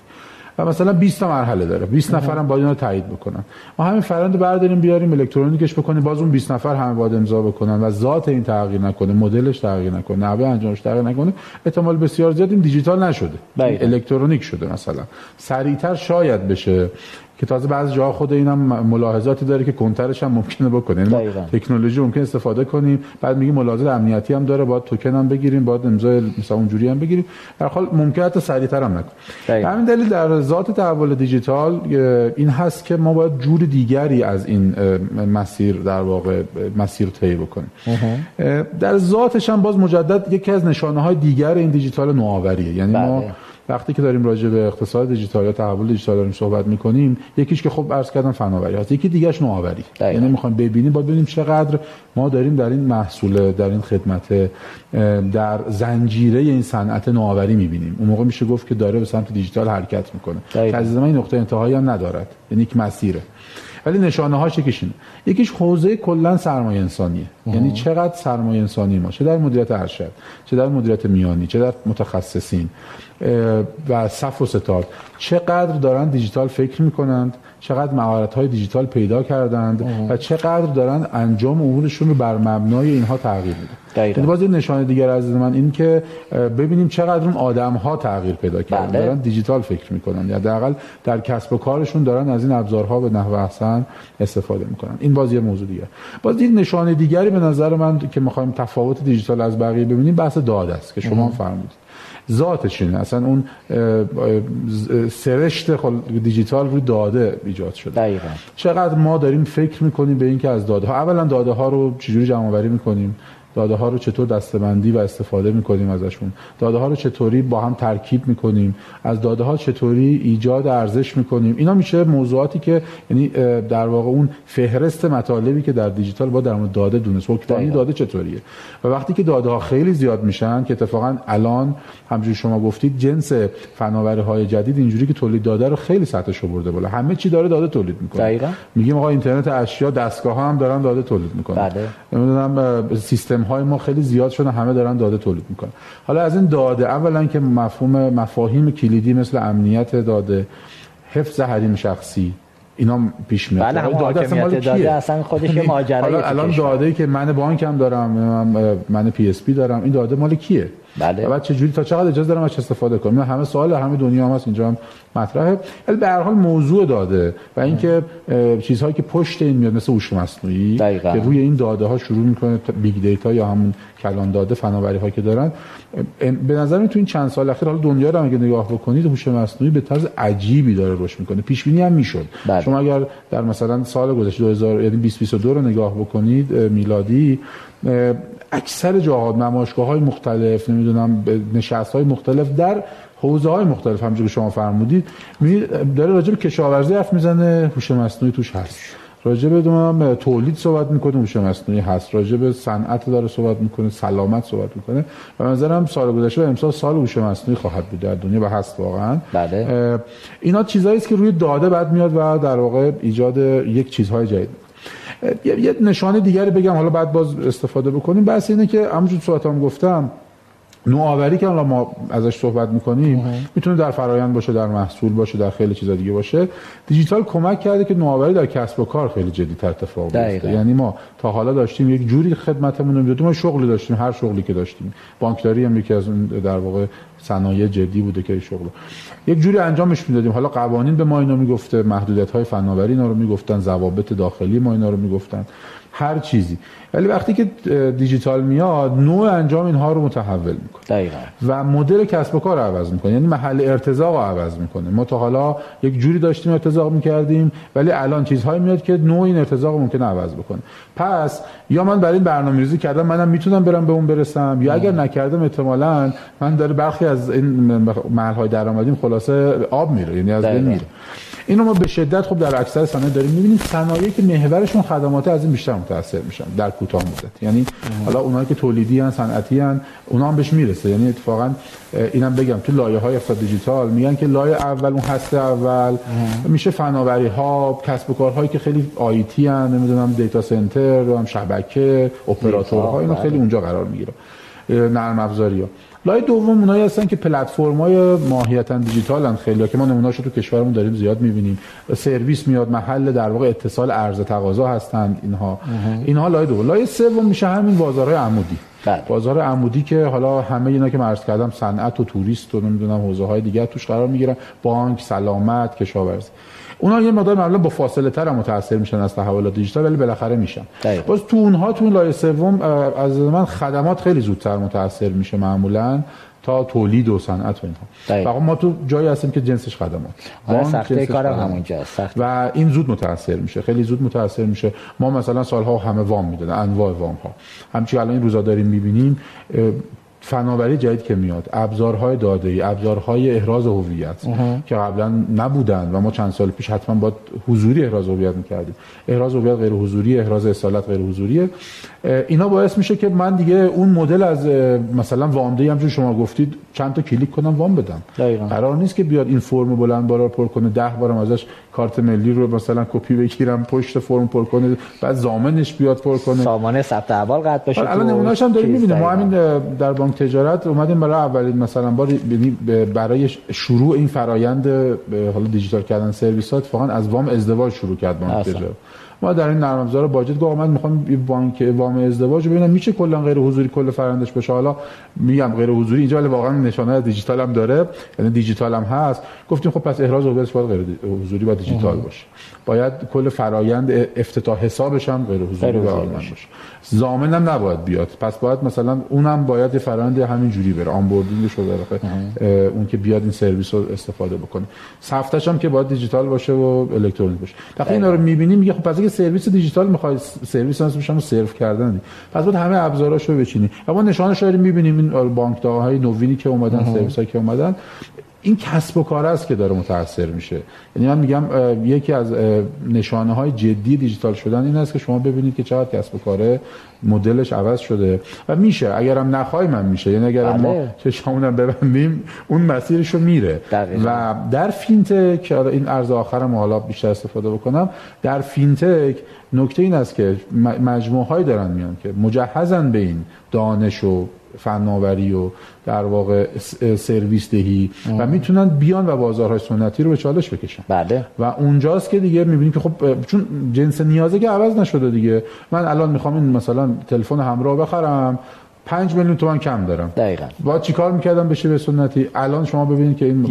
و مثلا 20 تا مرحله داره. 20 نفرم باید اینو تایید بکنن. ما همین فرآیند برداریم بیاریم الکترونیکش بکنیم باز اون 20 نفر همه باید امضا بکنن و ذات این تغییر نکنه مدلش تغییر نکنه نحوه انجامش تغییر نکنه. احتمال بسیار زیاد این دیجیتال نشده. بله. الکترونیک شده مثلا. سریعتر شاید بشه. که تازه بعضی جاها خود اینم ملاحظاتی داره که کنترش هم ممکنه بکنه. یعنی تکنولوژی ممکن استفاده کنیم بعد میگیم ملاحظات امنیتی هم داره باید توکن هم بگیریم باید امضای مثلا اونجوری هم بگیریم. در حال ممکن حتی سریعتر هم نکنه. همین دلیل در ذات تحول دیجیتال این هست که ما باید جور دیگری از این مسیر در واقع مسیر طی بکنیم. در ذاتش هم باز مجدد یکی از نشانه های دیگر این دیجیتال نوآوریه. یعنی ما بله. وقتی که داریم راجع به اقتصاد دیجیتال یا تحول دیجیتال داریم صحبت می‌کنیم یکیش که خب عرض کردم فناوری هست. یکی دیگهش نوآوری. یعنی می‌خوام ببینیم با ببینیم چقدر ما داریم در این محصول در این خدمت در زنجیره این صنعت نوآوری می‌بینیم. اون موقع میشه گفت که داره به سمت دیجیتال حرکت می‌کنه. که از این نقطه انتهایی هم ندارد. یعنی یک مسیره. ولی نشانه هاش یکیش اینه. یکیش حوزه کلا سرمایه انسانیه. یعنی چقدر سرمایه انسانی ما چه در مدیریت ارشد چه در مدیریت میانی چه در متخصصین. و صف و ستاد. چقدر دارن دیجیتال فکر می‌کنند؟ چقدر مهارت های دیجیتال پیدا کردند؟ و چقدر دارن انجام امورشون رو بر مبنای اینها تغییر میدن؟ یعنی باز نشانه دیگر از من این که ببینیم چقدر اون آدم ها تغییر پیدا کردن. بله. دارن دیجیتال فکر می‌کنن. یا حداقل در کسب و کارشون دارن از این ابزارها به نحو احسن استفاده می‌کنن. این باز یه موضوع دیگه. باز یک نشانه دیگری به نظر من که می‌خوایم تفاوت دیجیتال از بقیه ببینیم بحث داده است که شما فرمودید. ذاتش اینه اصلا اون سرشت دیجیتال روی داده ایجاد شده. دقیقا. چقدر ما داریم فکر می‌کنیم به اینکه از داده ها اولا داده ها رو چجوری جمع آوری می‌کنیم؟ داده ها رو چطور دستبندی و استفاده می‌کنیم ازشون؟ داده ها رو چطوری با هم ترکیب می‌کنیم؟ از داده ها چطوری ایجاد ارزش می‌کنیم؟ اینا میشه موضوعاتی که یعنی در واقع اون فهرست مطالبی که در دیجیتال با در مورد داده دونست. حکمرانی داده چطوریه؟ و وقتی که داده ها خیلی زیاد میشن که اتفاقا الان همجوری شما گفتید جنس فناوری های جدید اینجوری که تولید داده رو خیلی سطحش برده بالا. همه چی داره داده تولید می‌کنه. دقیقاً. میگیم آقا اینترنت اشیا دستگاه ها هم دارن داده تولید می‌کنن. بله. نمی‌دونم سیستم های ما خیلی زیاد شده همه دارن داده تولید می‌کنن. حالا از این داده اولا که مفهوم مفاهیم کلیدی مثل امنیت داده حفظ حریم شخصی اینا پیش میاد. بله هم داده اصلا, داده اصلا خودش یه ماجرا الان داده ای که من بانکم دارم من PSP دارم این داده مال کیه؟ بله. بعد چه جوری تا چقدر اجازه دارم ازش استفاده کنم؟ همه سوال همه دنیا هم هست اینجا هم مطرحه. ولی به هر حال موضوع داده و اینکه چیزهایی که پشت این میاد مثل هوش مصنوعی که روی این داده ها شروع می‌کنه big data یا همون کلان داده فناوری هایی که دارن. به نظر تو این چند سال اخیر حالا دنیا رو اگه نگاه بکنید هوش مصنوعی به طرز عجیبی داره رشد می‌کنه. پیش بینی هم می‌شد. بله. شما اگر در مثلا سال گذشته 2000 یعنی 2022 رو نگاه بکنید میلادی اکثر جاها نمایشگاه های مختلف نمی‌دونم نشست های مختلف در حوزه های مختلف همونجوری که شما فرمودید داره راجع به کشاورزی حرف می‌زنه هوش مصنوعی توش هست. راجع به تولید صحبت می‌کنه هوش مصنوعی هست. راجع به صنعت داره صحبت می‌کنه سلامت صحبت می‌کنه. و نظرم سال گذشته و امسال سال هوش مصنوعی خواهد بود در دنیا و هست واقعا. بله. اینا چیزایی است که روی داده بعد میاد و در واقع ایجاد یک چیزهای جدید. یه نشانه دیگری بگم حالا بعد باز استفاده بکنیم. بحث اینه که همونجور صحبتام گفتم نوآوری که الان ما ازش صحبت می‌کنیم می‌تونه در فرایند باشه در محصول باشه در خیلی چیزا دیگه باشه. دیجیتال کمک کرده که نوآوری در کسب و کار خیلی تر اتفاق بیفته. یعنی ما تا حالا داشتیم یک جوری خدمتمون رو می‌دادیم ما شغلی داشتیم هر شغلی که داشتیم. بانکداری هم یکی از اون در واقع صنایع جدی بوده که شغل. یک جوری انجامش می‌دادیم. حالا قوانین به ما اینو می‌گفته محدودیت های فناوری اینا رو می‌گفتن ضوابط داخلی ما اینا رو می‌گفتن. هر چیزی. ولی وقتی که دیجیتال میاد نوع انجام اینها رو متحول می‌کنه. دقیقا. و مدل کسب و کار عوض می‌کنه. یعنی محل ارتزاق رو عوض می‌کنه. ما تا حالا یک جوری داشتیم ارتزاق می‌کردیم ولی الان چیزهایی میاد که نوع این ارتزاق رو ممکنه عوض بکنه. پس یا من برای این برنامه‌ریزی کردم منم می‌تونم برم به اون برسم یا اگر نکردم احتمالاً من داره برخی از این محل های درآمدیم خلاصه آب میره یعنی از بین میره. اینو ما به شدت خب در اکثر صنایع داریم. می‌بینیم صنایعی که محورشون خدمات از این بیشتر متاثر میشن در کوتاه مدت. یعنی حالا اونایی که تولیدی ان صنعتی ان اونا هم بهش می‌رسه. یعنی اتفاقا اینم بگم تو لایه های اقتصاد دیجیتال میگن که لایه اول اون هسته اول میشه فناوری ها کسب و کارهایی که خیلی IT ان نمی‌دونم data center هم شبکه اپراتورها اینو خیلی بله. اونجا قرار می‌گیره. نرم افزاری ها. لایه دوم اونایی هستن که پلتفرم‌های ماهیتا دیجیتالن خیلی. که ما نمونه‌اشو تو کشورمون داریم زیاد می‌بینیم. سرویس میاد محل در واقع اتصال عرضه تقاضا هستند اینها. اینها لایه دوم. لایه سوم میشه همین بازارهای عمودی. بله. بازار عمودی که حالا همه اینا که مرز کردم صنعت و توریست و نمی‌دونم حوزه های دیگه توش قرار می‌گیرن. بانک سلامت کشاورزی. اونا یه مقدار معمولا با فاصله تر متاثر میشن از تحولات دیجیتال ولی بالاخره میشن. باز تو اونها تو اون لایه سوم از من خدمات خیلی زودتر متاثر میشه معمولا تا تولید و صنعت و اینها. فقط ما تو جایی هستیم که جنسش خدمات. آره سخته کار همونجا و این زود متاثر میشه خیلی زود متاثر میشه. ما مثلا سالها همه وام می‌دادن انواع وام ها همچی الان این روزا داریم می‌بینیم فناوری جدید که میاد ابزارهای داده ای ابزارهای احراز هویت که قبلا نبودن و ما چند سال پیش حتما با حضوری احراز هویت می‌کردیم. احراز هویت غیر حضوری احراز اصالت غیر حضوریه. اینا باعث میشه که من دیگه اون مدل از مثلا وامده هم شما گفتید چند تا کلیک کنم وام بدم. دقیقا. قرار نیست که بیاد این فرم بلند بالا پر کنه ده بارم ازش کارت ملی رو مثلا کپی بگیرم پشت فرم پر کنه بعد ضامنش بیاد پر کنه. سامانه ثبت احوال قطع بشه الان نمونه‌اش هم داریم می‌بینیم. ما همین در بانک تجارت اومدیم برای اولین مثلا بار یعنی برای شروع این فرایند حالا دیجیتال کردن سرویسات فقط از وام ازدواج شروع کرد بانک تجارت. ما در این نرم افزار باجت گفت من می‌خوام بانک وام ازدواج ببینم. میشه کلا غیر حضوری کل فرایندش بشه حالا میگم غیر حضوری اینجا ولی واقعا نشانه دیجیتال هم داره. یعنی دیجیتال هم هست. گفتیم خب پس احراز عضویت باید غیر حضوری و دیجیتال باشه. باید کل فرایند افتتاح حسابش هم غیر حضوری و آنلاین باشه. ضامن هم نباید بیاد. پس باید مثلا اونم باید فرآیند همین جوری بره. onboarding شده اون که بیاد این سرویس رو استفاده بکنه. سفته‌ش هم که باید دیجیتال باشه و الکترونیک باشه. وقتی اینا رو می‌بینیم میگه خب پس اگه سرویس دیجیتال می‌خوای سرویس هست بشن سرو کردن. پس باید همه ابزاراشو بچینی. اما نشانش رو می‌بینیم. این بانک های نوینی که اومدن سرویس‌ها که اومدن. این کسب و کار است که داره متاثر میشه. یعنی من میگم یکی از نشانه های جدی دیجیتال شدن این است که شما ببینید که چقدر کسب و کاره مدلش عوض شده و میشه. اگرم نخوای من میشه. یعنی اگر ما بله. چشمونم ببندیم اون مسیرش رو میره. و در fintech این عرض آخرم حالا بیشتر استفاده بکنم در fintech نکته این است که مجموعه دارن میان که مجهزن به این دانش و فناوری و در واقع سرویس دهی و می‌تونن بیان و بازارهای سنتی رو به چالش بکشن. بله. و اونجاست که دیگه می‌بینیم که خب چون جنس نیازه که عوض نشده دیگه. من الان می‌خوام این مثلا تلفن همراه بخرم 5 میلیون تومان کم دارم. دقیقاً. با چیکار می‌کردم بشه به سنتی؟ الان شما ببینید که این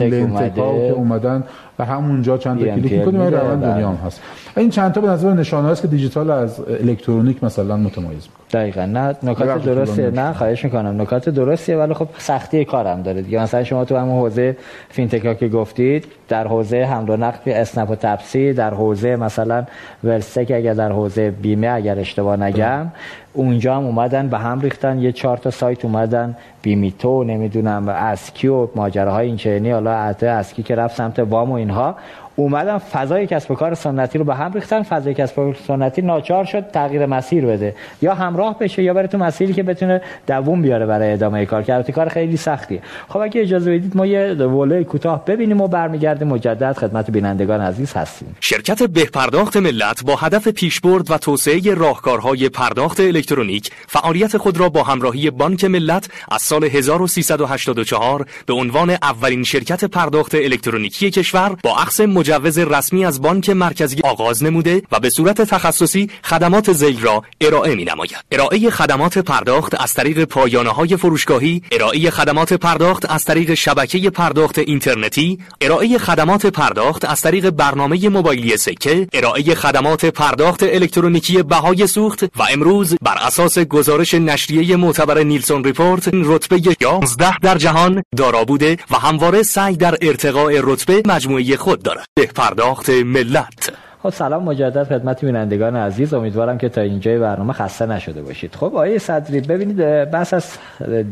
lendtech که اومدن و همونجا چند تا کلیک می‌کنیم این روند دنیا هم هست. این چند تا به نظر نشانه است که دیجیتال از الکترونیک مثلا متمایز می‌کنه. دقیقاً. نه نکات درسته نه خواهش می‌کنم. نکات درستیه ولی خب سختی کارم داره دیگه. مثلا شما تو همون حوزه fintech ا که گفتید در حوزه حمل و نقل اسنپ و تپسی در حوزه مثلا ورسک اگر در حوزه بیمه اگر اشتباه نگم اونجا هم اومدن به هم ریختن یه چهار تا سایت اومدن. بیمیتو نمی‌دونم ازکی و ماجراهای این چنینی حالا ازکی که رفت سمت وام و اینها. اومدن فضای کسب و کار سنتی رو به هم ریختن فضای کسب و کار سنتی ناچار شد تغییر مسیر بده. یا همراه بشه یا بره تو مسیری که بتونه دووم بیاره برای ادامه کار که کار خیلی سختیه. خب اگه اجازه بدید ما یه وله کوتاه ببینیم و برمیگردیم. مجدد خدمت بینندگان عزیز هستیم. شرکت بهپرداخت ملت با هدف پیشبرد و توسعه راهکارهای پرداخت الکترونیک فعالیت خود را با همراهی بانک ملت از سال 1384 به عنوان اولین شرکت پرداخت الکترونیکی کشور با اخذ مجوز رسمی از بانک مرکزی آغاز نموده و به صورت تخصصی خدمات زیل را ارائه می نماید. ارائه خدمات پرداخت از طریق پایانه های فروشگاهی، ارائه خدمات پرداخت از طریق شبکه پرداخت اینترنتی، ارائه خدمات پرداخت از طریق برنامه موبایلی سکه، ارائه خدمات پرداخت الکترونیکی بهای سوخت و امروز بر اساس گزارش نشریه معتبر نیلسون ریپورت رتبه 11 در جهان دارا بوده و همواره سعی در ارتقاء رتبه مجموعه خود دارد. به پرداخت ملت. خب سلام مجدد خدمت بینندگان عزیز. امیدوارم که تا اینجای برنامه خسته نشده باشید. خب آیه صدری ببینید بس از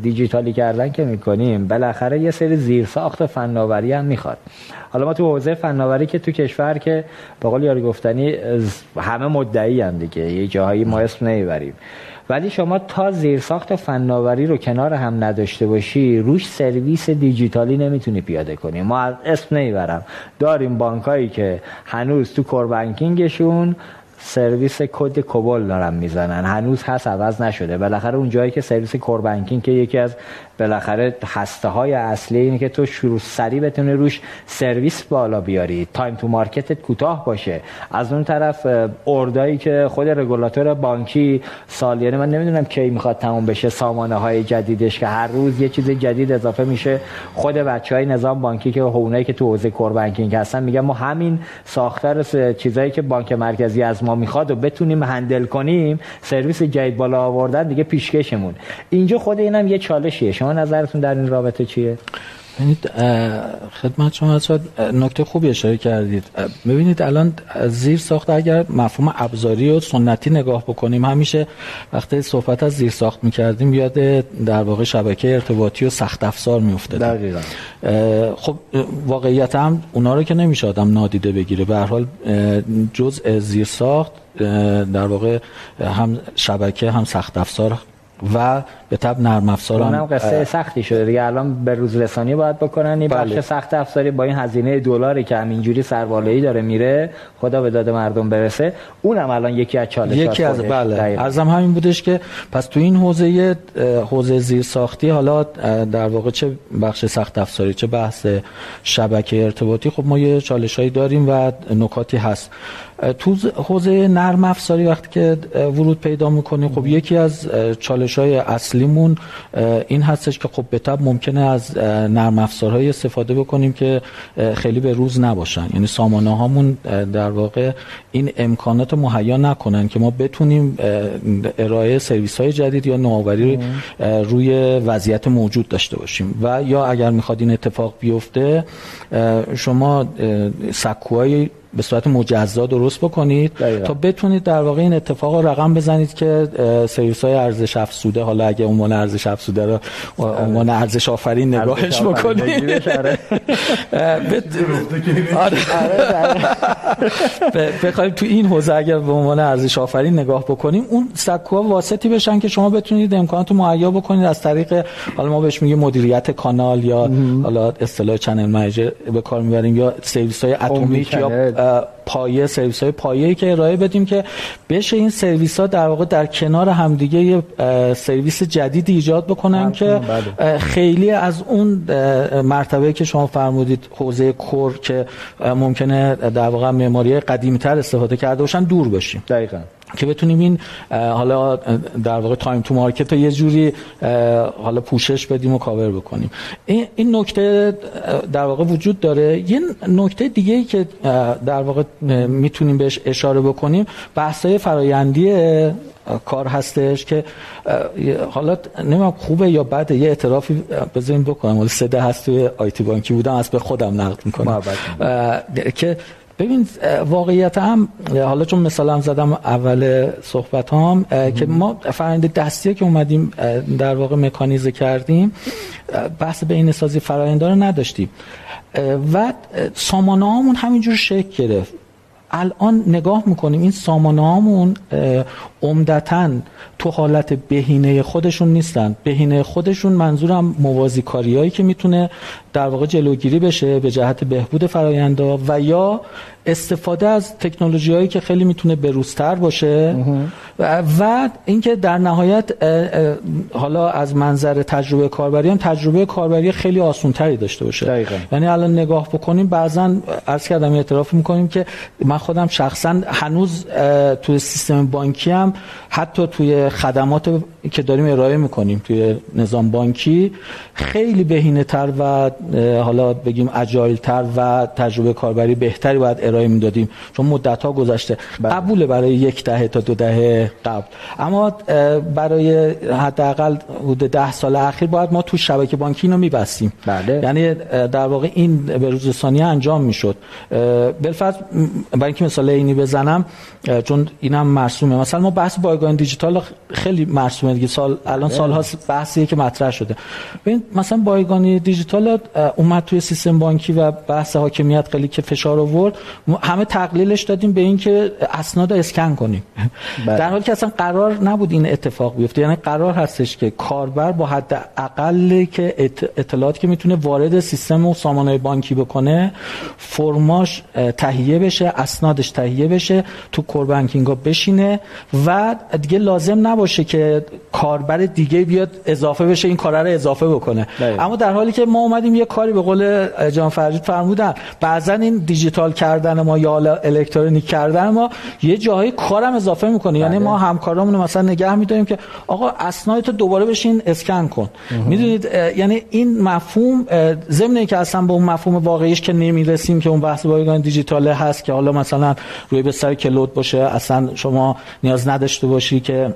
دیجیتالی کردن که می‌کنیم بالاخره یه سری زیرساخت فناوری هم می‌خواد. حالا ما تو حوزه فناوری که تو کشور که به قول یاری گفتنی همه مدعی هم دیگه. یه جاهایی ما اسم نمی‌بریم. ولی شما تا زیرساخت فناوری رو کنار هم نداشته باشی روش سرویس دیجیتالی نمی‌تونی پیاده کنی. ما از اسم نمی‌برم. داریم بانکایی که هنوز تو کوربانکینگشون سرویس کد کوبل دارن می‌زنن. هنوز هست عوض نشده. بالاخره اون جایی که سرویس کوربانکینگ که یکی از بالاخره هسته های اصلی اینه که تو شروع سریع بتونی روش سرویس بالا بیاری. time to market ت کوتاه باشه. از اون طرف اردایی که خود رگولاتور بانکی سالیانه من نمی‌دونم کی می‌خواد تموم بشه سامانه های جدیدش که هر روز یه چیز جدید اضافه میشه. خود بچه های نظام بانکی که اونایی که تو حوزه core banking هستن میگن ما همین ساختار چیزایی که بانک مرکزی از ما می‌خواد و بتونیم handle کنیم سرویس جدید بالا آوردن دیگه پیشکشمون. اینجا خود اینم یه چالشیه. شما نظرتون در این رابطه چیه؟ ببینید خدمت شما نکته خوبی اشاره کردید. ببینید الان زیر ساخت اگر مفهوم ابزاری و سنتی نگاه بکنیم همیشه وقتی صحبت از زیر ساخت می‌کردیم یاد در واقع شبکه ارتباطی و سخت افزار میفته دقیقا. خب واقعیت هم اونا رو که نمیشه آدم نادیده بگیره. به هر حال جزء زیر ساخت در واقع هم شبکه هم سخت افزار و به تب نرم افزار هم قصه سختی شده دیگه. الان به روز رسانی باید بکنن. این بله. بخش سخت افزاری با این هزینه دلاری که همینجوری سربالایی داره میره خدا به داد مردم برسه. اونم الان یکی از چالش یکی از بله. ارزم همین بودش که پس تو این حوزه حوزه زیر ساختی حالا در واقع چه بخش سخت افزاری چه بحث شبکه ارتباطی خب ما یه چالشایی داریم و نکاتی هست. تو حوزه نرم افزاری وقتی که ورود پیدا می‌کنیم خب یکی از چالش های اصلیمون این هستش که خب به طب ممکنه از نرم افزارهای استفاده بکنیم که خیلی به روز نباشن. یعنی سامانه هامون در واقع این امکانات مهیا نکنن که ما بتونیم ارائه سرویس های جدید یا نوآوری روی وضعیت موجود داشته باشیم. و یا اگر می‌خواد این اتفاق بیفته شما سکوهای به صورت مجزا درست بکنید تا بتونید در واقع این اتفاق رو رقم بزنید که سرویس های ارزش افزوده حالا اگه عنوان ارزش افزوده رو عنوان ارزش آفرین نگاهش بکنید. بخوایم تو این حوزه اگر به عنوان ارزش آفرین نگاه بکنیم اون سکوها واسطی بشن که شما بتونید امکانات مهیا بکنید. از طریق حالا ما بهش میگیم مدیریت کانال یا حالا اصطلاح channel manager به کار می‌بریم یا سرویس های atomic یا پایه سرویس های پایه‌ای که ارائه بدیم که بشه این سرویس ها در واقع در کنار همدیگه یه سرویس جدید ایجاد بکنن که بله. خیلی از اون مرتبه که شما فرمودید حوزه core که ممکنه در واقع معماری قدیمی‌تر استفاده کرده باشن دور باشیم دقیقاً که بتونیم این حالا در واقع time to market رو یه جوری حالا پوشش بدیم و کاور بکنیم. این, نکته در واقع وجود داره. یه نکته دیگه ای که در واقع می‌تونیم بهش اشاره بکنیم بحثای فرایندی کار هستش که حالا نمی‌دونم خوبه یا بده. یه اعترافی بذاریم بکنم. ولی سده هست توی IT بانکی بودم از به خودم نقد می‌کنم. که ببین واقعیت هم حالا چون مثال هم زدم اول صحبت هم که ما فرآیند دستی که اومدیم در واقع مکانیزه کردیم بحث بین سازی فرآیند رو نداشتیم. و سامانه هامون همینجور شکل گرفت. الان نگاه می‌کنیم این سامانه هامون عمدتا تو حالت بهینه خودشون نیستن. بهینه خودشون منظورم موازی کاریایی که می‌تونه در واقع جلوگیری بشه به جهت بهبود فرایندا و یا استفاده از تکنولوژی هایی که خیلی می‌تونه بروزتر باشه و اینکه در نهایت حالا از منظر تجربه کاربری هم تجربه کاربری خیلی آسونتری داشته باشه دقیقا. یعنی الان نگاه بکنیم بعضا عرض کردم اعتراف می‌کنیم که من خودم شخصا هنوز توی سیستم بانکی هم حتی توی خدمات که داریم ارائه می‌کنیم توی نظام بانکی خیلی بهینه تر و حالا بگیم اجایل تر و تجربه کاربری بهتری باید ارائه می‌دادیم. چون مدت ها گذشته. بله. قبول برای یک دهه تا دو دهه قبل. اما برای حداقل حدود ده سال اخیر باید ما تو شبکه بانکی اینو میبستیم. بله. یعنی در واقع این به روز ثانیه انجام می‌شد. بالفرض برای اینکه مثال اینی بزنم چون اینم مرسومه. مثلا ما بحث بایگان دیجیتال خیلی مرسومه دیگه. سال الان. سال هاست بحثیه که مطرح شده. ببین مثلا بایگانی دیجیتال اومد توی سیستم بانکی و بحث حاکمیت خیلی که فشار آورد. همه تقلیلش دادیم به اینکه اسناد اسکن کنیم. بله. در حالی که اصلا قرار نبود این اتفاق بیفته. یعنی قرار هستش که کاربر با حد اقل که اطلاعاتی که می‌تونه وارد سیستم و سامانه بانکی بکنه فرماش تهیه بشه اسنادش تهیه بشه تو کور بانکینگ بشینه و دیگه لازم نباشه که کاربر دیگه بیاد اضافه بشه این کار رو اضافه بکنه بله. اما در حالی که ما اومدیم یه کاری به قول جان فرجید فرمودن بعضا این دیجیتال کردن ما یا الکترونیک کردن ما یه جایی کارم اضافه می‌کنه یعنی ما بله. همکارامون مثلا نگه میداریم که آقا اسناد تو دوباره بشین اسکن کن می‌دونید یعنی این مفهوم ضمن که اصلا به اون مفهوم واقعیش که نمی‌رسیم که اون بحث بایگان دیجیتال هست که حالا مثلا روی به سر کلود باشه اصلا شما نیاز نداشته باشی که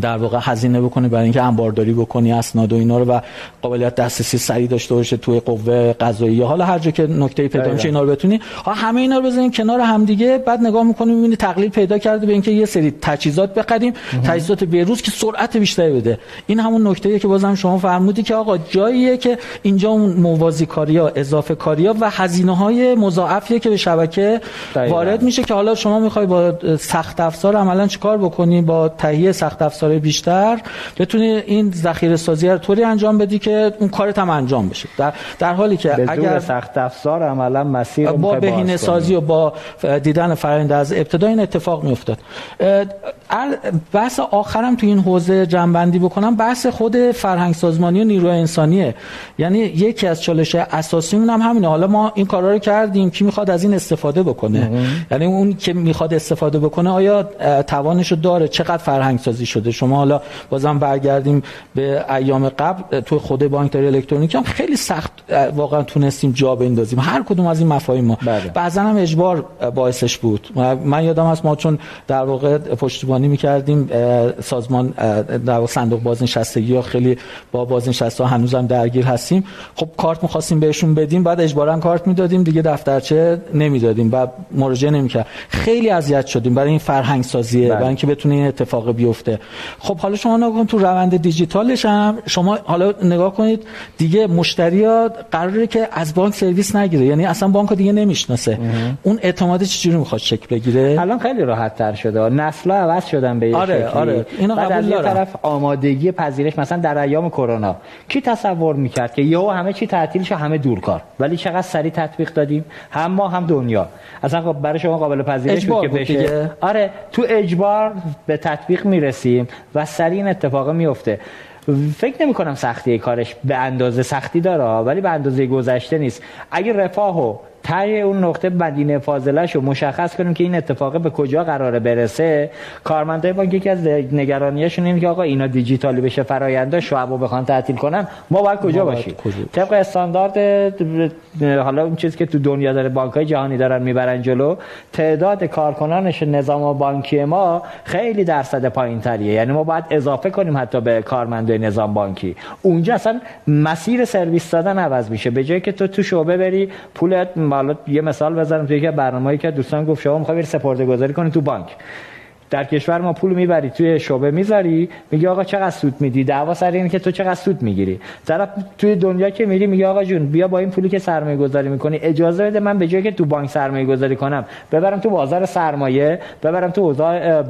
در واقع هزینه بکنی برای اینکه انبارداری بکنی اسناد و اینا رو و قابلیت دسترسی سریع داشته باشه توی قوه قضاییه حالا هر جا که نکته پیدا میشه اینا رو بتونی. ها همه اینا رو بزنیم کنار هم دیگه بعد نگاه می‌کنیم می‌بینی تقلیل پیدا کرده به اینکه یه سری تجهیزات بخریم. تجهیزات روز که سرعت بیشتری بده. این همون نکته که بازم شما فرمودی که آقا جاییه که اینجا اون موازی کاریا اضافه کاریا و هزینه های مضاعفیه که به شبکه وارد میشه که حالا شما می‌خوای با سخت افزار عملا چیکار بکنی؟ با تهیه سخت افزار بیشتر بتونی این ذخیره سازی رو طوری انجام بدی که اون کارت هم انجام بشه. در, در حالی که اگر سخت افزار عملا مسیر با بهینه سازی و با دیدن فرآیند از ابتدا این اتفاق میافتاد. بحث آخرم تو این حوزه جنبندی بکنم بحث خود فرهنگ سازمانی و نیروی انسانیه. یعنی یکی از چالش اساسیمون هم همینه. حالا ما این کارا رو کردیم کی می‌خواد از این استفاده بکنه؟ یعنی اون که می‌خواد استفاده بکنه آیا توانش رو داره؟ چقدر فرهنگ سازی شده؟ شما حالا بازم برگردیم به ایام قبل تو خود بانکداری الکترونیکی هم خیلی سخت واقعا تونستیم جا بندازیم. هر کدوم از این مفاهیم ما بله. بعضا هم اجبار باعثش بود. من یادم هست ما چون در واقع پشتیبانی می‌کردیم. سازمان در صندوق بازنشستگی ها خیلی با بازنشسته ها هنوزم درگیر هستیم. خب کارت می‌خواستیم بهشون بدیم بعد اجبارا کارت می‌دادیم. دیگه دفترچه نمی‌دادیم و مراجعه نمی‌کرد. خیلی اذیت شدیم برای این فرهنگ سازیه بله. برای اینکه بتونه این اتفاق بیفته. خب حالا شما نگاه تو روند دیجیتالش هم شما حالا نگاه کنید دیگه مشتری قراره که از بانک سرویس نگیره. یعنی اصلا بانک دیگه نمی‌شناسه. اون اعتماد چجوری می‌خواد شکل بگیره؟ الان خیلی راحت تر شده. نسل عوض شدن به آره شکلی. آره. اینو بعد از یه طرف آمادگی پذیرش مثلا در ایام کرونا کی تصور می‌کرد که یهو همه چی تعطیل شه همه دورکار ولی چقدر سریع تطبیق دادیم؟ هم ما هم دنیا. اصلا خب برای شما قابل پذیرش بود که بشه. دیگه. آره تو اجبار به تطبیق می‌رسیم و سریع این اتفاق میفته فکر نمی کنم سختی کارش به اندازه سختی داره ولی به اندازه گذشته نیست. اگه رفاه و تای اون نقطه مدینه فاضله شو مشخص کنیم که این اتفاق به کجا قراره برسه. کارمندای بانک یکی از نگرانیاشون اینه که آقا اینا دیجیتالی بشه فراینده شعبو بخوان تعطیل کنن. ما باید کجا باشیم؟ طبق استاندارد حالا اون چیزی که تو دنیا داره بانکای جهانی دارن می‌برن جلو تعداد کارکنانش نظام بانکی ما خیلی درصد پایینتریه. یعنی ما باید اضافه کنیم حتی به کارمندای نظام بانکی. اونجا اصلا مسیر سرویس دادن عوض میشه. به جایی که تو تو شعبه بری پولت حالا یه مثال بزنم. توی یکی برنامه‌ای که دوستان گفت شما می‌خوای سپرده گذاری کنی تو بانک. در کشور ما پول می‌بری توی شعبه می‌ذاری. میگه آقا چقدر سود میدی؟ دعوا سر اینه که تو چقدر سود می‌گیری. طرف توی دنیا که میری میگه آقا جون بیا با این پولی که سرمایه گذاری می‌کنی. اجازه بده من به جای که تو بانک سرمایه گذاری کنم. ببرم تو بازار سرمایه ببرم تو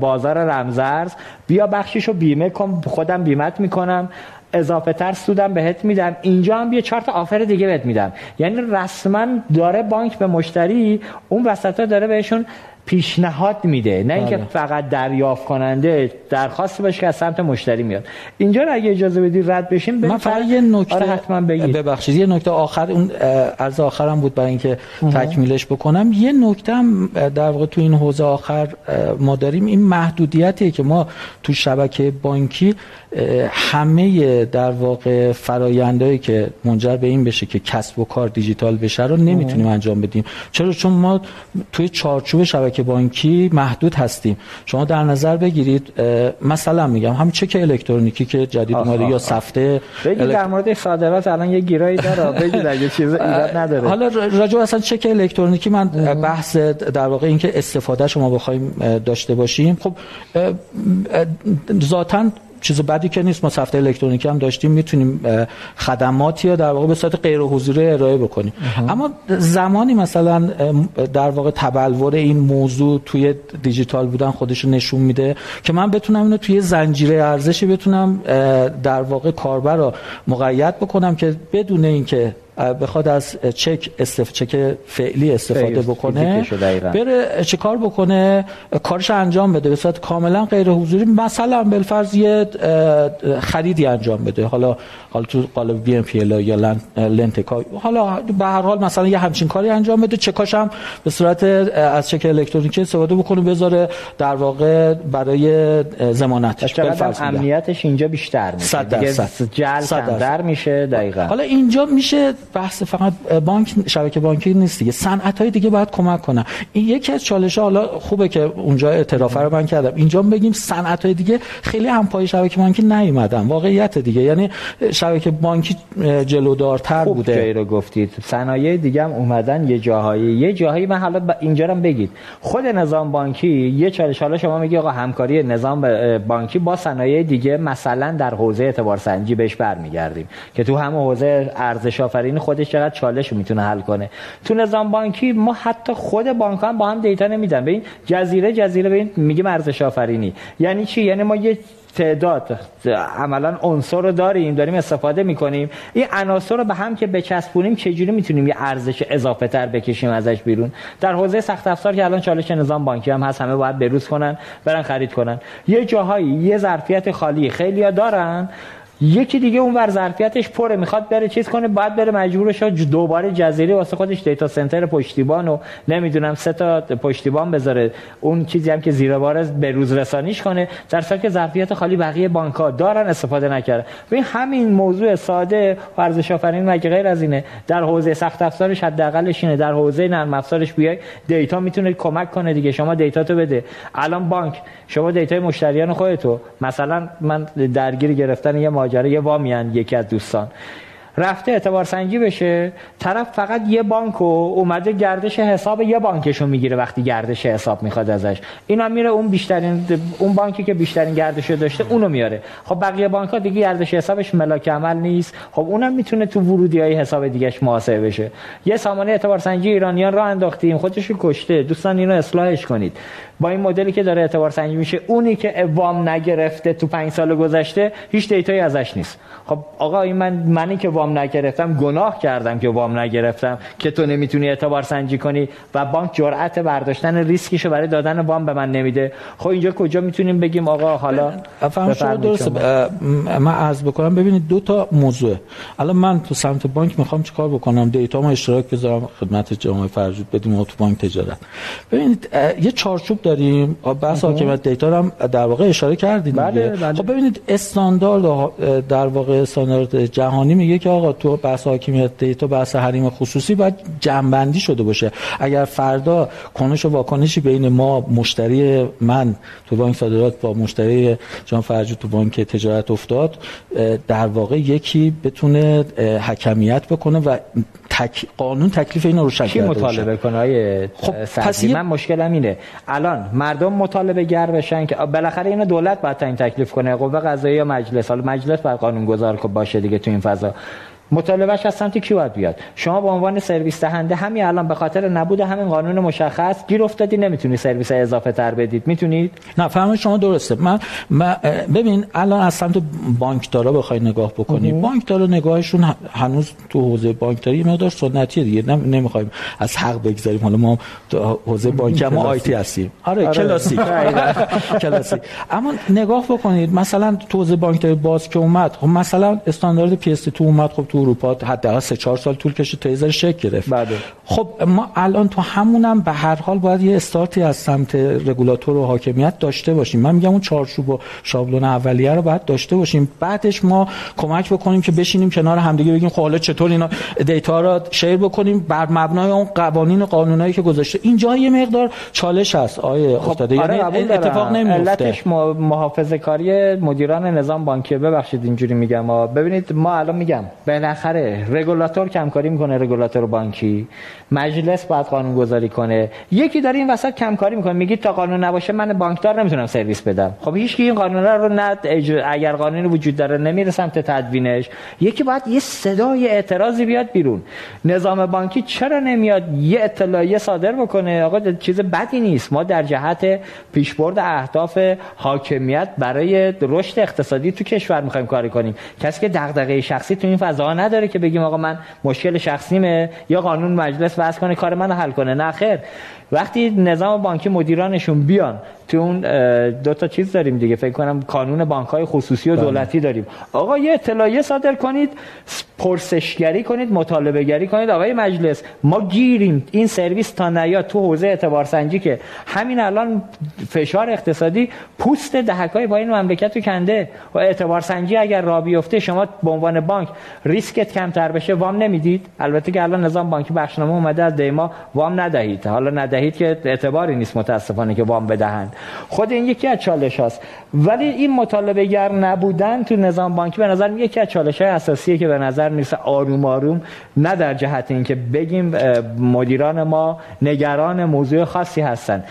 بازار رمزارز. بیا بخشیشو بیمه کن خودم بیمت می‌کنم. اضافه تر سودم بهت میدم. اینجا هم بیا چارت آفر دیگه بهت میدم. یعنی رسما داره بانک به مشتری اون وسط داره بهشون پیشنهاد میده. نه اینکه بله. فقط دریافت کننده درخواست باشه که از سمت مشتری میاد. اینجا رو اگه اجازه بدی رد بشیم من فقط یه نکته آره حتما بگید. ببخشید یه نکته آخر اون عرض آخرم بود برای اینکه تکمیلش بکنم. یه نکته هم در واقع تو این حوزه آخر ما داریم. این محدودیتیه که ما تو شبکه بانکی همه در واقع فرایندهایی که منجر به این بشه که کسب و کار دیجیتال بشه رو نمی‌تونیم انجام بدیم. چرا؟ چون ما توی چارچوب شبکه بانکی محدود هستیم شما در نظر بگیرید مثلا میگم هم چک الکترونیکی که جدید اومده یا سفته بگید در مورد صادرات الان یه گیرایی داره بگید اگه چیز ایراد نداره حالا راجع اصلا چک الکترونیکی من بحث در واقع اینکه استفاده شما بخوایم داشته باشیم خب ذاتاً چیز بدی که نیست. ما صفحه الکترونیکی هم داشتیم می‌تونیم خدماتی یا در واقع به صورت غیر حضوری ارائه بکنیم. اما زمانی مثلا در واقع تبلور این موضوع توی دیجیتال بودن خودش نشون میده که من بتونم اینو توی زنجیره ارزشی بتونم در واقع کاربر رو مقید بکنم که بدون اینکه بخواد از چک استف چک فعلی استفاده بکنه بره چه کار بکنه؟ کارش انجام بده به صورت کاملا غیر حضوری. مثلا بالفرض یه خریدی انجام بده. حالا حالا تو قالب بی ام پی یا لنتکا حالا به هر حال مثلا یه همچین کاری انجام بده. چکاش هم به صورت از چک الکترونیکی استفاده بکنه بذاره در واقع برای ضمانتش. امنیتش اینجا بیشتر میشه. دیگه جل در میشه دقیقاً. حالا اینجا میشه بحث فقط بانک شبکه بانکی نیست دیگه. صنعت های دیگه باید کمک کنن. این یکی از چالش حالا خوبه که اونجا اعتراف رو من کردم. اینجا بگیم صنعت های دیگه خیلی هم پای شبکه بانکی نیومدن. واقعیت دیگه. یعنی شبکه بانکی جلودارتر خوب بوده. جایی رو گفتید. صنایع دیگه هم اومدن یه جاهایی. یه جاهایی من حالا اینجا هم بگید. خود نظام بانکی یه چالش حالا شما میگی آقا همکاری نظام بانکی با صنایع دیگه مثلا در حوزه اعتبار سنجی بهش برمیگردیم که تو همه حوزه ارزش آفرینی خودش چقدر چالش می‌تونه حل کنه. تو نظام بانکی ما حتی خود بانک هم با هم دیتا نمیدن. ببین جزیره جزیره ببین میگیم ارزش آفرینی. یعنی چی؟ یعنی ما یه تعداد عملا عنصر رو داریم داریم استفاده می‌کنیم. این عناصر رو به هم که بچسبونیم چجوری می‌تونیم یه ارزش اضافه تر بکشیم ازش بیرون؟ در حوزه سخت افزار که الان چالش نظام بانکی هم هست همه باید بروز کنن برن خرید کنن. یه جاهایی یه ظرفیت خالی خیلی دارن. یکی دیگه اون ور ظرفیتش پره می‌خواد بره چیز کنه بعد بره مجبور دوباره جزیره واسه خودش دیتا سنتر پشتیبان و نمی‌دونم سه تا پشتیبان بذاره. اون چیزی هم که زیر بار به روز رسانیش کنه. در که ظرفیت خالی بقیه بانک ها دارن استفاده نکرده ببین همین موضوع ساده ارزش آفرینی مگه غیر از اینه. در حوزه سخت افزارش حداقلش اینه. در حوزه نرم افزارش بیای data می‌تونه کمک کنه دیگه. شما data تو بده. الان بانک شما data ی مشتریان خودتو. مثلا من درگیر گرفتن یه ماجرا یه وامیان یکی از دوستان. رفته اعتبار سنجی بشه طرف فقط یه بانک و اومده گردش حساب یه بانکشو می‌گیره وقتی گردش حساب می‌خواد ازش. اینا میره اون بیشترین اون بانکی که بیشترین گردشو داشته اونو میاره. خب بقیه بانک ها دیگه گردش حسابش ملاک عمل نیست. خب اونم می‌تونه تو ورودی های حساب دیگهش محاسبه بشه. یه سامانه اعتبار سنجی ایرانیان را انداختیم. خودش کشته. دوستان اینو اصلاحش کنید. با این مدلی که داره اعتبار سنجی میشه اونی که وام نگرفته تو پنج سال گذشته هیچ دیتایی ازش نیست. خب آقا این من منی که وام نگرفتم گناه کردم که وام نگرفتم که تو نمی‌تونی اعتبار سنجی کنی و بانک جرأت برداشتن ریسکشو برای دادن وام به من نمیده. خب اینجا کجا می‌تونیم بگیم آقا حالا فهم شما درسته. من عرض بکنم ببینید دو تا موضوع الان من تو سمت بانک می‌خوام چیکار بکنم؟ data ما اشتراک بذارم خدمت جامعه فرجود بدیم تو بانک تجارت. ببینید یه چارچوب داریم؟ بحث حاکمیت data هم در واقع اشاره کردید بله، بله. خب ببینید استاندارد در واقع استاندارد جهانی میگه که آقا تو بحث حاکمیت data بحث حریم خصوصی باید جنبندی شده باشه. اگر فردا کنش و واکنشی بین ما مشتری من تو بانک صادرات با مشتری جان فرجو تو بانک تجارت افتاد در واقع یکی بتونه حکمیت بکنه و تک... قانون تکلیف اینو روشن کرده مطالبه کنه خب پس من مشکلم اینه. الان مردم مطالبه گر بشن که بالاخره اینو دولت باید این تکلیف کنه. قوه قضاییه یا مجلس. حالا مجلس باید قانون گذار باشه دیگه تو این فضا. مطالبهش از سمت کی باید بیاد؟ شما به عنوان سرویس دهنده همین الان به خاطر نبود همین قانون مشخص گیر افتادی نمی‌تونی سرویس اضافه تر بدید. می‌تونید؟ نه فهم شما درسته. من, ببین الان از سمت بانکدارا بخوای نگاه بکنی بانکدارا نگاهشون هنوز تو حوزه بانکداری مقدار سنتیه دیگه. نمی‌خوایم از حق بگذاریم. حالا ما تو حوزه بانک ما IT هستیم. آره, آره. کلاسیک. کلاسیک. اما نگاه بکنید. مثلا تو حوزه بانکداری باز که اومد خب مثلا استاندارد PSD2 اومد خب تو اروپا حداقل 3 4 سال طول کشید تا یه شکل گرفت. بله. خب ما الان تو همونم به هر حال باید یه استارتی از سمت رگولاتور و حاکمیت داشته باشیم. من میگم اون چارچوب و شابلون اولیه رو باید داشته باشیم. بعدش ما کمک بکنیم که بشینیم کنار همدیگه بگیم خب حالا چطور اینا دیتا رو شیر بکنیم بر مبنای اون قوانین و قانونایی که گذاشته. اینجا یه مقدار چالش هست. آیه خب افتاده. آره یعنی اتفاق نمیفته. علتش محافظه کاری مدیران نظام بانکی. ببخشید اینجوری میگم. ببینید ما الان میگم بالاخره رگولاتور کمکاری می‌کنه رگولاتور بانکی. مجلس باید قانون گذاری کنه. یکی داره این وسط کمکاری می‌کنه. میگید تا قانون نباشه من بانکدار نمی‌تونم سرویس بدم. خب هیچ این قانون رو نه اگر قانونی وجود داره نمیره سمت تدوینش. یکی باید یه صدای اعتراضی بیاد بیرون. نظام بانکی چرا نمیاد یه اطلاعیه صادر بکنه؟ آقا چیز بدی نیست. ما در جهت پیشبرد اهداف حاکمیت برای رشد اقتصادی تو کشور می‌خوایم کاری کنیم. کسی که دغدغه شخصی تو این فضا نداره که بگیم آقا من مشکل شخصیمه یا قانون مجلس وضع کنه کار منو حل کنه. نه خیر. وقتی نظام بانکی مدیرانشون بیان تو اون دو تا چیز داریم دیگه فکر کنم قانون بانک های خصوصی و بله. دولتی داریم. آقا یه اطلاعیه صادر کنید پرسشگری کنید مطالبه گری کنید آقای مجلس ما گیریم. این سرویس تا نیاد تو حوزه اعتبار سنجی که همین الان فشار اقتصادی پوست دهکای با این مملکت رو کنده. و اعتبار سنجی اگر را بیفته شما به عنوان بانک ریسکت کمتر بشه وام نمی‌دید. البته که الان نظام بانکی بخشنامه اومده از دیما وام ندهید. حالا ندهید که اعتباری نیست متاسفانه که وام بدهند. خود این یکی از چالش هاست. ولی این مطالبه گر نبودن تو نظام بانکی به نظر یکی از چالش های اساسیه که به نظر می‌رسه آروم آروم نه در جهت اینکه بگیم مدیران ما نگران موضوع خاصی هستن.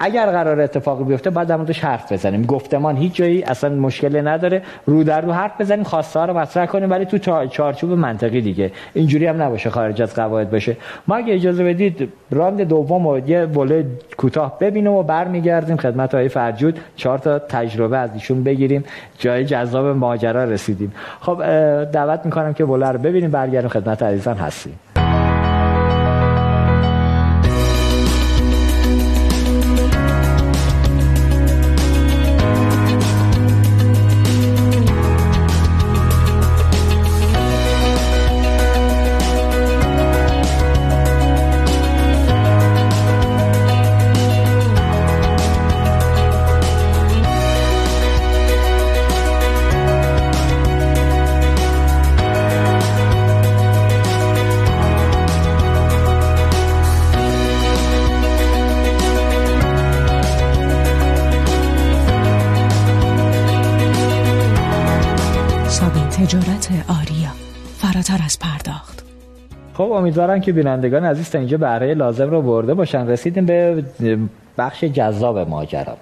اگر قرار اتفاقی بیفته بعد در موردش حرف بزنیم. گفتمان هیچ جایی اصلا مشکلی نداره. رو در رو حرف بزنیم خواسته ها رو مطرح کنیم ولی تو چارچوب منطقی دیگه. اینجوری هم نباشه خارج از قواعد باشه. ما اگه اجازه بدید راند دوم و یه بوله کوتاه ببینیم و برمیگردیم خدمت های فرجود. چهار تا تجربه از ایشون بگیریم. جای جذاب ماجرا رسیدیم. خب دعوت می‌کنم که بوله رو ببینیم. برگردیم خدمت عزیزان هستیم. امیدوارم که بینندگان عزیز تا اینجا بهره لازم رو برده باشن. رسیدیم به بخش جذاب ماجرا.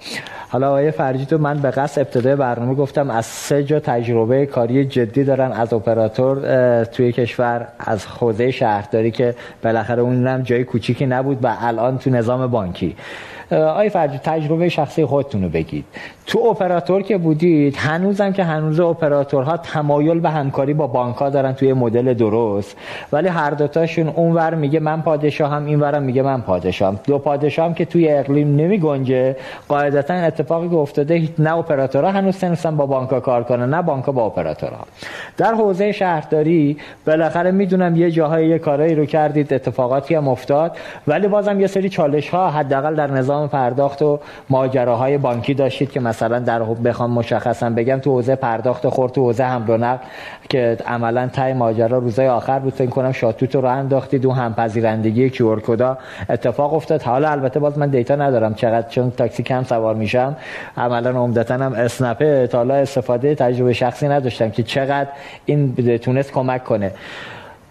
حالا آقای فرجی تو من به قصد ابتدای برنامه گفتم از سه جا تجربه کاری جدی دارن از اپراتور توی کشور از حوزه شهرداری که بالاخره اون هم جای کوچیکی نبود و الان تو نظام بانکی. آی فرجی تجربه شخصی خودتون رو بگید. تو اپراتور که بودید هنوزم که هنوز اپراتورها تمایل به همکاری با بانک ها دارن توی مدل درست ولی هر دوتاشون اونور میگه من پادشاهم اینورم میگه من پادشاهم. دو پادشاهم که توی اقلیم نمی گنجه قاعدتا اتفاقی که افتاده نه اپراتورها هنوز تنستن با بانک کار کنن نه بانک با اپراتورها. در حوزه شهرداری بالاخره می‌دونم یه جاهای یه کارایی رو کردید اتفاقاتی هم افتاد ولی بازم یه سری چالش ها حداقل در نظام پرداخت و ماجراهای بانکی داشتید که مثلا در بخوام مشخصا بگم تو حوزه پرداخت خورد تو حوزه حمل و نقل که عملا تای ماجرا روزای آخر بود فکر کنم شاتوت رو انداختید اون همپذیرندگی کیور کدا اتفاق افتاد. حالا البته باز من دیتا ندارم چقدر چون تاکسی کم سوار میشم. عملا عمدتا هم اسنپه تا استفاده تجربه شخصی نداشتم که چقدر این تونست کمک کنه.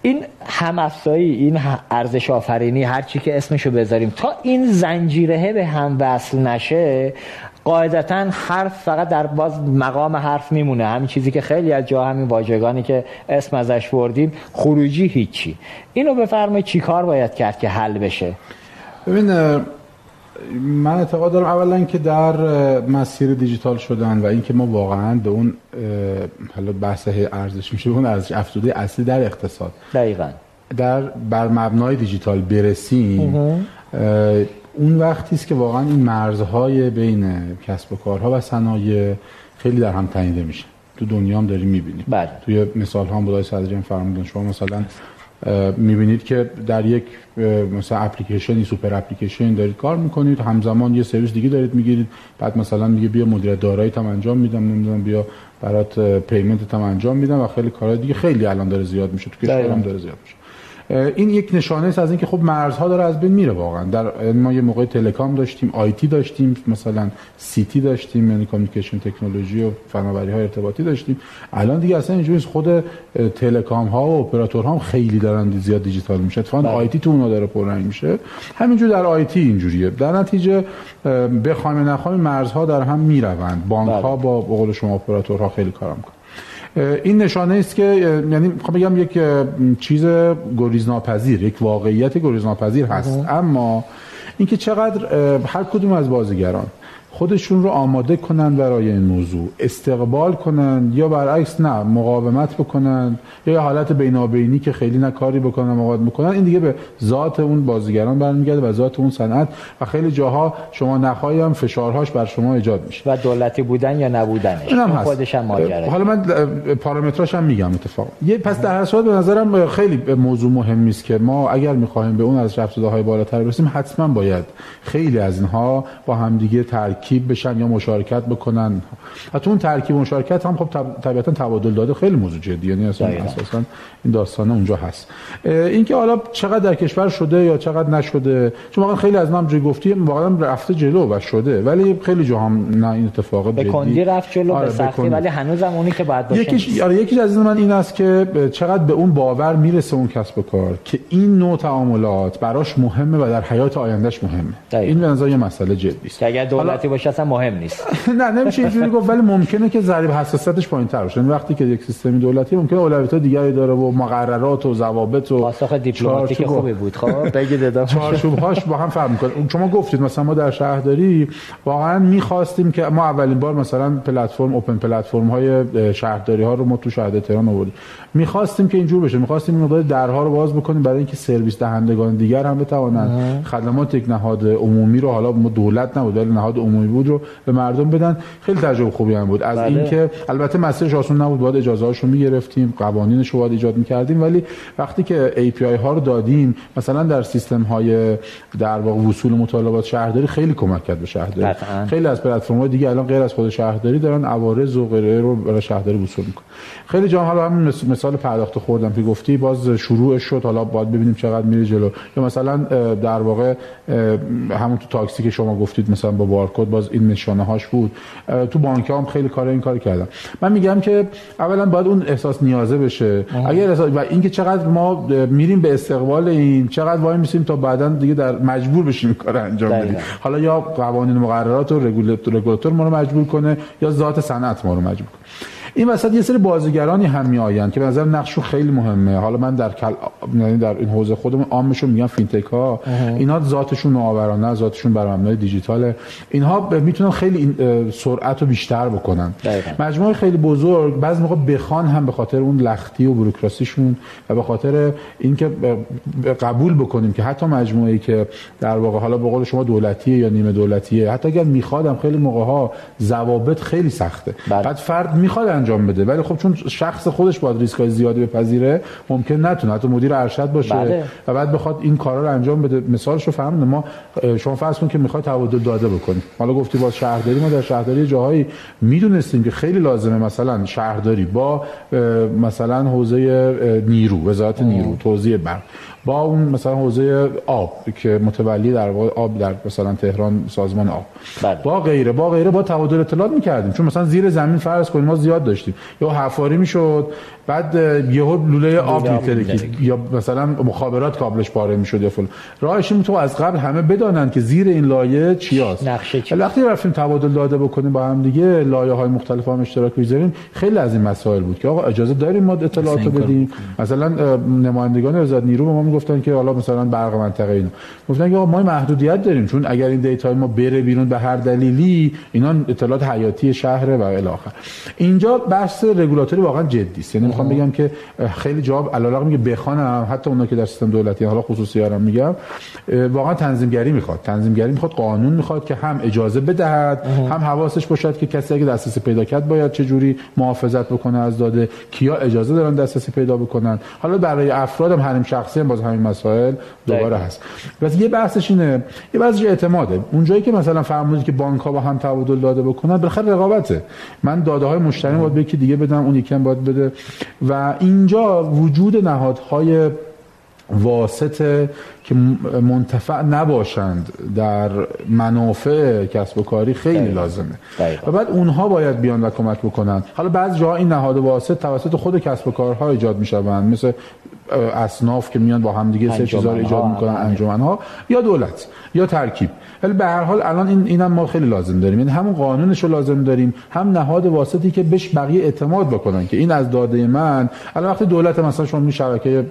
این همافزایی این ارزش آفرینی هر چی که اسمشو بذاریم تا این زنجیره به هم وصل نشه قاعدتا حرف فقط در باز مقام حرف میمونه. همین چیزی که خیلی از جا همین واژگانی که اسم ازش بردیم خروجی هیچی. اینو بفرمایید چی کار باید کرد که حل بشه؟ ببین من اعتقاد دارم اولا که در مسیر دیجیتال شدن و اینکه ما واقعا به اون حالا بحث ارزش میشه اون ارزش افزوده اصلی در اقتصاد. دقیقا. در بر مبنای دیجیتال برسیم اون وقتی است که واقعا این مرزهای بین کسب و کارها و صنایع خیلی در هم تنیده میشه. تو دنیا هم داریم می‌بینیم. بله. توی مثال ها هم بودای صدرجان فرمودن شما مثلا می‌بینید که در یک مثلا اپلیکیشنی super application دارید کار می‌کنید همزمان یه سرویس دیگه دارید می‌گیرید بعد مثلا میگه بیا مدیر دارایی هم انجام میدم نمی‌دونم بیا برات payment هم انجام میدم و خیلی کارهای دیگه خیلی الان داره زیاد میشه تو کشورم داره زیاد میشه. این یک نشانه است از اینکه خب مرزها داره از بین میره واقعا. در ما یه موقع telecom داشتیم IT داشتیم مثلا CT داشتیم یعنی communication technology و فناوری های ارتباطی داشتیم. الان دیگه اصلا اینجوری خود telecom ها و اپراتورها هم خیلی دارن زیاد دیجیتال میشه اتفاقا بله. IT تو اونها داره پررنگ میشه. همینجور در IT اینجوریه. در نتیجه بخوایم نخوایم مرزها در هم می‌روند. بانک ها بله. با قول شما اپراتورها خیلی کار می‌کنن. این نشانه است که یعنی می‌خوام بگم یک چیز گریزناپذیر یک واقعیت گریزناپذیر هست. اما اینکه چقدر هر کدوم از بازیگران خودشون رو آماده کنن برای این موضوع. استقبال کنن یا برعکس نه مقاومت بکنن یا یه حالت بینابینی که خیلی نه کاری بکنن مقاومت بکنن. این دیگه به ذات اون بازیگران برمیگرده و ذات اون صنعت. و خیلی جاها شما نخواهی هم فشارهاش بر شما ایجاد میشه. و دولتی بودن یا نبودنش؟ هم خودش هم ماجرا حالا من پارامتراش هم میگم اتفاق یه پس در هر صورت به نظرم خیلی موضوع مهمی است که ما اگر می‌خوایم به اون از رفت های بالاتر برسیم حتما باید خیلی از اینها با همدیگه ترک ترکیب بشن یا مشارکت بکنن. حتی اون ترکیب مشارکت هم خب طبیعتا تبادل داده خیلی موضوع جدی یعنی اصلا اساسا این داستان اونجا هست. اینکه حالا چقدر در کشور شده یا چقدر نشده چون واقعا خیلی از ما هم گفتی واقعا رفته جلو و شده. ولی خیلی جا هم نه این اتفاق به کندی رفت جلو آره به سختی ولی هنوز هم اونی که بعد باشه یکیش آره یکیش از من این است که چقدر به اون باور می‌رسه اون کسب و کار که این نوع تعاملات براش مهمه و در حیات آیندهش مهمه. دقیقا. این به نظر یه مسئله جدی است. اگر دولتی باشه اصلا مهم نیست. نه نمیشه اینجوری گفت ولی ممکنه که ضریب حساسیتش پایین‌تر باشه. یعنی وقتی که یک سیستمی دولتی ممکنه اولویت‌های دیگری داره و مقررات و ضوابط و پاسخ دیپلماتیک خوبی بود. خب بگید ادامه. چارچوب‌هاش با هم فرق می‌کنه. شما گفتید مثلا ما در شهرداری واقعا می‌خواستیم که ما اولین بار مثلا پلتفرم اوپن پلتفرم های شهرداری ها رو ما تو شهر تهران آوردیم. می‌خواستیم که اینجور بشه. می‌خواستیم این مقدار درها رو باز بکنیم برای اینکه سرویس دهندگان دیگر هم بتوانند خدمات یک نهاد عمومی رو حالا ما دولت نبود ولی نهاد عمومی بود رو به مردم بدن. خیلی تجربه خوبی هم بود. از بله. اینکه البته مسیرش آسون نبود باید اجازه هاشو می‌گرفتیم قوانینش رو باید ایجاد می‌کردیم. ولی وقتی که API ها رو دادیم مثلا در سیستم های در واقع وصول مطالبات شهرداری خیلی کمک کرد به شهرداری. خیلی از پلتفرم های دیگه الان غیر از خود شهرداری دارن عوارض و غیره رو برای شهرداری وصول می‌کنن. خیلی جا حالا همین مثال پرداخت خوردم که گفتی باز شروع شد. حالا باید ببینیم چقدر میره جلو. یا مثلا در واقع همون تو تاکسی که شما گفتید مثلا با بارکد باز این نشانه هاش بود تو بانک هم خیلی کار این کار کردم من میگم که اولا باید اون احساس نیازه بشه. اگر احساس و اینکه چقدر ما میریم به استقبال این چقدر وای میسیم تا بعدا دیگه در مجبور بشیم کار انجام بدیم. حالا یا قوانین مقررات و رگولاتور ما رو مجبور کنه یا ذات صنعت ما رو مجبور کنه. این وسط یه سری بازیگرانی هم می آیند که به نظر نقششون خیلی مهمه. حالا من در کل... یعنی در این حوزه خودمون عامشون میگم فینتک ها اینا ذاتشون نوآورانه ذاتشون بر مبنای دیجیتاله. اینها می‌تونن خیلی این سرعت رو بیشتر بکنن. مجموعه خیلی بزرگ بعضی موقع بخوان هم به خاطر اون لختی و بوروکراسیشون و به خاطر اینکه قبول بکنیم که حتی مجموعه‌ای که در واقع حالا به قول شما دولتیه یا نیمه دولتیه حتی اگر میخوادم خیلی موقع ها ضوابط خیلی سخته. بله. بعد فرد می‌خواد انجام بده. ولی خب چون شخص خودش باید ریسکای زیادی بپذیره ممکن نتونه. حتی مدیر ارشد باشه بله. و بعد بخواد این کارا رو انجام بده. مثالش رو فهمیدم. ما شما فرض کن که می‌خواد تبادل داده بکنی. حالا گفتی با شهرداری. ما در شهرداری جاهایی می‌دونستیم که خیلی لازمه مثلا شهرداری با مثلا حوزه نیرو وزارت نیرو توزیع برق. با اون مثلا حوزه آب که متولی در واقع آب در مثلا تهران سازمان آب. بله. با غیره با غیره با تبادل اطلاعات می‌کردیم. چون مثلا زیر زمین فرض کنیم ما زیاد داشتیم. یا حفاری می‌شد بعد یهو لوله آب میترکید یا مثلا مخابرات کابلش پاره می‌شد یا فلان. راهش این تو از قبل همه بدانن که زیر این لایه چیاست. نقشه وقتی رفتیم تبادل داده بکنیم با هم دیگه لایه های مختلف هم اشتراک بگذاریم خیلی از این مسائل بود که آقا اجازه داریم ما اطلاعات رو بدیم؟ مثلا نمایندگان وزارت نیرو به ما می‌گفتن که حالا مثلا برق منطقه اینا. گفتن که آقا ما محدودیت داریم چون اگر این دیتا ما بره بیرون به هر دلیلی اینا اطلاعات حیاتی شهر و الی آخر. اینجا بحث رگولاتوری واقعا جدی است. یعنی می‌خوام بگم که خیلی جواب علاوه میگه. بخوانم حتی اونا که در سیستم دولتی حالا خصوصی هم میگم واقعا تنظیمگری می‌خواد. تنظیمگری می‌خواد قانون می‌خواد که هم اجازه بدهد هم حواسش باشد که کسی اگه دسترسی پیدا کرد باید چه جوری محافظت بکنه از داده کیا اجازه دارن دسترسی پیدا بکنن. حالا برای افراد هم حریم شخصی هم باز همین مسائل دوباره هست. بس یه بحثش اینه یه بحثش اعتماده. اونجایی که مثلا فرمودید که بانک ها با هم تبادل داده بکنن بالاخره رقابته. من داده های مشتری باید به یکی دیگه بدم اون یکی باید بده. و اینجا وجود نهادهای واسطه که منتفع نباشند در منافع کسب و کاری خیلی دقیقا. لازمه. دقیقا. و بعد اونها باید بیان و کمک بکنن. حالا بعض جاها این نهاد واسط توسط خود کسب و کارها ایجاد می‌شوند. مثل اصناف که میان با هم دیگه سه چیزا رو ایجاد می‌کنن انجمن ها یا دولت یا ترکیب. ولی به هر حال الان این اینم ما خیلی لازم داریم. یعنی همون قانونش رو لازم داریم هم نهاد واسطی که بهش بقیه اعتماد بکنن که این از داده من. الان وقتی دولت مثلا شما می شبکه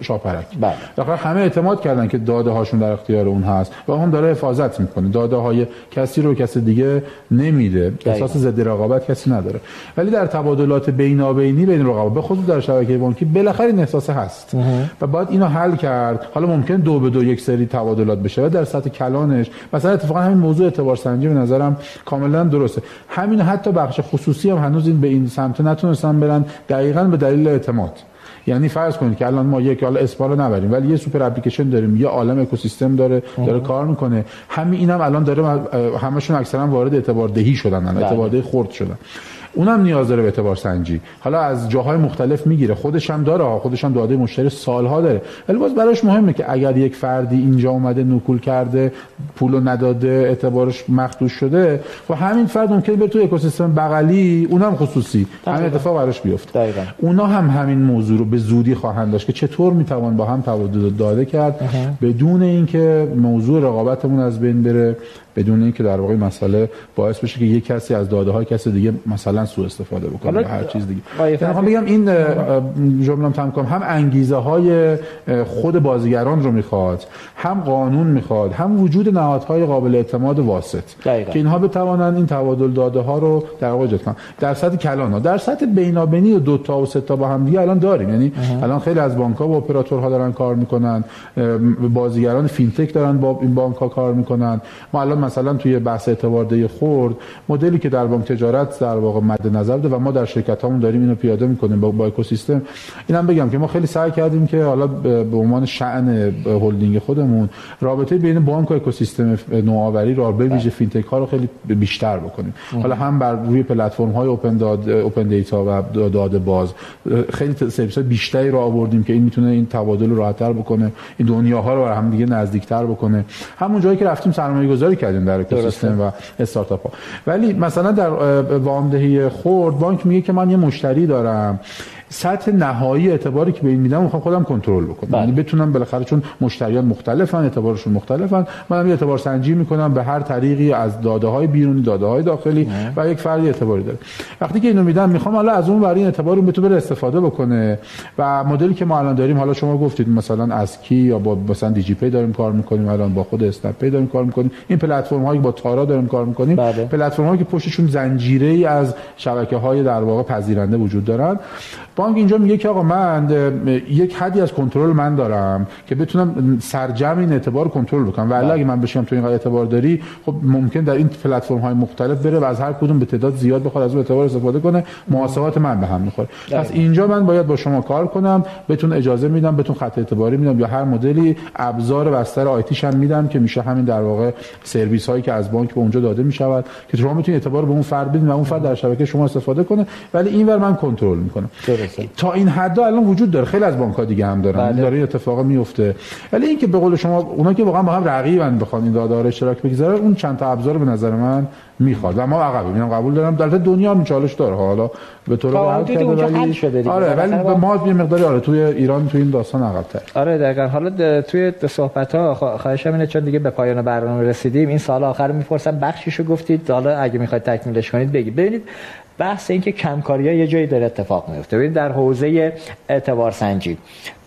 شاپرک بله. همه اعتماد کردن که داده هاشون در اختیار اون هست و هم داره حفاظت می‌کنه. داده های کسی رو کسی دیگه نمیده. احساس ضد رقابت کسی نداره. ولی در تبادلات بینابینی بین رقابت به خصوص در شبکه بانکی بالاخره این احساس هست. و بعد اینو حل کرد. حالا ممکن دو به دو یک سری تبادلات بشه و در سطح کلانش مثلا اتفاقا همین موضوع اعتبار سنجی به نظرم کاملا درسته. همین حتی بخش خصوصی هم هنوز این به این سمت نتونستن برن دقیقا به دلیل اعتماد. یعنی فرض کنید که الان ما یک حالا اسپال نبریم ولی یه سوپر اپلیکیشن داریم یه عالم اکوسیستم داره داره کار می‌کنه. همین اینم الان داره همشون اکثرا وارد اعتبار دهی شدن بله. اعتبار دهی خرد شدن. اونم نیاز داره به اعتبار سنجی. حالا از جاهای مختلف می‌گیره. خودش هم داره خودش هم داده مشتری سالها داره. ولی باز براش مهمه که اگر یک فردی اینجا اومده نکول کرده پولو نداده اعتبارش مخدوش شده و همین فرد ممکنه بره تو اکوسیستم بغلی اونم خصوصی. همین اتفاق براش بیفته. دقیقاً. اونا هم همین موضوع رو به زودی خواهند داشت که چطور می‌توان با هم تبادل داده کرد بدون اینکه موضوع رقابتمون از بین بره. بدون اینکه در واقع مسئله باعث بشه که یک کسی از داده های کسی دیگه مثلا سوء استفاده بکنه یا هر چیز دیگه. یعنی می‌خوام بگم این جمله تمام کنم. هم انگیزه های خود بازیگران رو می‌خواد هم قانون می‌خواد هم وجود نهادهای قابل اعتماد واسط دقیقاً. که اینها بتوانند این تبادل داده ها رو در واقع ایجاد کنن. در سطح کلان ها در سطح بینابینی و دو تا و سه تا با هم دیگه الان داریم. یعنی الان خیلی از بانک ها و اپراتورها دارن کار می‌کنن. بازیگران فینتک دارن با این بانک ها کار می‌کنن. ما الان مثلا توی بحث اعتباردهی خورد مدلی که در بانک تجارت در واقع مد نظر بوده و ما در شرکت هامون داریم اینو پیاده می‌کنیم با, با اکوسیستم. اینم بگم که ما خیلی سعی کردیم که حالا به عنوان شأن هلدینگ خودمون رابطه بین بانک و اکوسیستم نوآوری رو به ویژه فینتک ها رو خیلی بیشتر بکنیم. حالا هم بر روی پلتفرم های open داد open data و داده باز خیلی سرویس بیشتری رو آوردیم که این می‌تونه این تبادل رو راحت‌تر بکنه این دنیاها رو هم دیگه نزدیکتر بکنه. همون جایی که رفتیم سرمایه گذاری کردیم. در اکوسیستم و استارتاپ ها. ولی مثلا در وامدهی خورد بانک میگه که من یه مشتری دارم. سطح نهایی اعتباری که به این میدم می‌خوام خودم کنترل بکنم. بله. یعنی بتونم بالاخره چون مشتریان مختلفن اعتبارشون مختلفن منم یه اعتبار سنجی می‌کنم به هر طریقی از داده های بیرونی داده های داخلی و یک فردی اعتباری داره. وقتی که اینو میدم می‌خوام حالا از اون برای این اعتبار اون بتونه استفاده بکنه و مدلی که ما الان داریم حالا شما گفتید مثلا ازکی یا با مثلا دیجی پی داریم کار می‌کنیم الان با خود اسنپ پی داریم کار می‌کنیم. این پلتفرم هایی با تارا داریم کار می‌کنیم بله. پلتفرم هایی که پشتشون زنجیره ای از شبکه های در واقع پذیرنده وجود دارن. بانک اینجا میگه که آقا من یک حدی از کنترل من دارم که بتونم سرجم این اعتبار کنترل بکنم. ولی اگه من بشم تو این اعتبار داری خب ممکن در این پلتفرم های مختلف بره و از هر کدوم به تعداد زیاد بخواد از اون اعتبار استفاده کنه. محاسبات من به هم می‌خوره. پس اینجا من باید با شما کار کنم بتون اجازه میدم بتون خط اعتباری میدم یا هر مدلی ابزار بستر آیتیش هم میدم که میشه همین در واقع سرویس هایی که از بانک به اونجا داده می‌شود که شما می‌تونید اعتبار به اون فرد بدین و اون فرد در شبکه شما استفاده کنه. ولی اینور من کنترل می‌کنم. تا این حد الان وجود داره. خیلی از بانک ها دیگه هم دارن. بله. داره این اتفاق میفته ولی اینکه به قول شما اونا که واقعا با هم رقیبن بخوان این داده رو اشتراک بگذارن اون چند تا ابزار به نظر من می‌خواد. و ما عقبیم. اینم قبول دارم. در دنیا هم چالش داره. حالا به طور حدودی کرده ولی. آره ولی به با- ما یه مقداری آره توی ایران توی این داستان عقب‌تر. آره دقیقا. حالا توی صحبت ها خواهشم اینه چون دیگه به پایان برنامه رسیدیم این سال آخر می‌پرسم بخشیشو گفتید. حالا اگه می‌خواید تکمیلش کنید بگید. ببینید بحث این که کمکاری ها یه جایی داره اتفاق میفته. ببینید در حوزه اعتبار سنجی.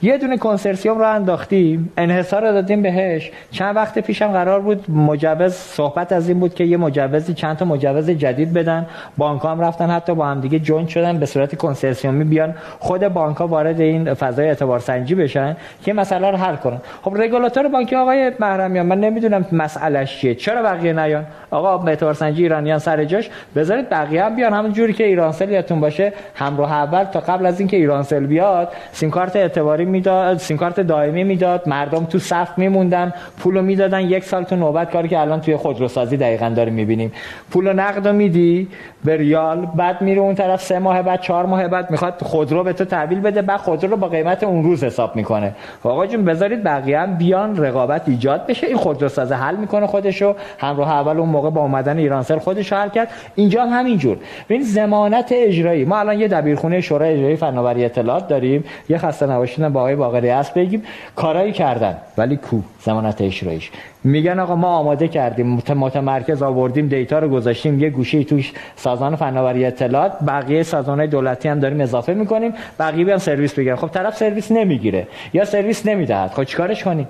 یه دونه کنسرسیوم رو انداختیم انحصار رو دادیم بهش. چند وقت پیشم قرار بود مجوز صحبت از این بود که یه مجوزی چند تا مجوز جدید بدن. بانک هم رفتن حتی با هم دیگه جوین شدن به صورت کنسرسیومی بیان خود بانک ها وارد این فضای اعتبار سنجی بشن که مسئله رو حل کنن. خب رگولاتور بانکی آقای محرمیان من نمی‌دونم مسئلهش چیه. چرا بقیه نیان؟ آقا اعتبار سنجی ایرانیان سر جاش. بذارید بقیه هم بیان همون جوری که ایرانسل یادتون باشه همراه اول تا قبل از اینکه ایرانسل بیاد سیم کارت اعتباری می‌داد سیم کارت دائمی می‌داد مردم تو صف میموندن. پولو می‌دادن یک سال تو نوبت کاری که الان توی خودروسازی دقیقا داریم می‌بینیم. پولو نقد میدی به ریال بعد میره اون طرف سه ماه بعد چهار ماه بعد می‌خواد خودرو به تو تحویل بده بعد خودرو رو با قیمت اون روز حساب می‌کنه. آقا جون بذارید بقیه هم بیان رقابت ایجاد بشه. این خودروساز حل می‌کنه خودشو. همراه اول اون موقع با اومدن ایرانسل خودش حل کرد. اینجا هم همینجور. ببین ضمانت اجرایی. ما الان یه دبیرخونه شورای اجرایی فناوری اطلاعات داریم. یه خسته نباشید با آقای باقری است بگیم کارایی کردن. ولی کو؟ ضمانت اجراییش میگن آقا ما آماده کردیم مت- متمرکز آوردیم دیتا رو گذاشتیم یه گوشه توش سازمان فناوری اطلاعات بقیه سازمان دولتی هم داریم اضافه می‌کنیم بقیه بیان سرویس بگیرن. خب طرف سرویس نمی‌گیره یا سرویس نمی‌دهد. خب چیکارش کنیم؟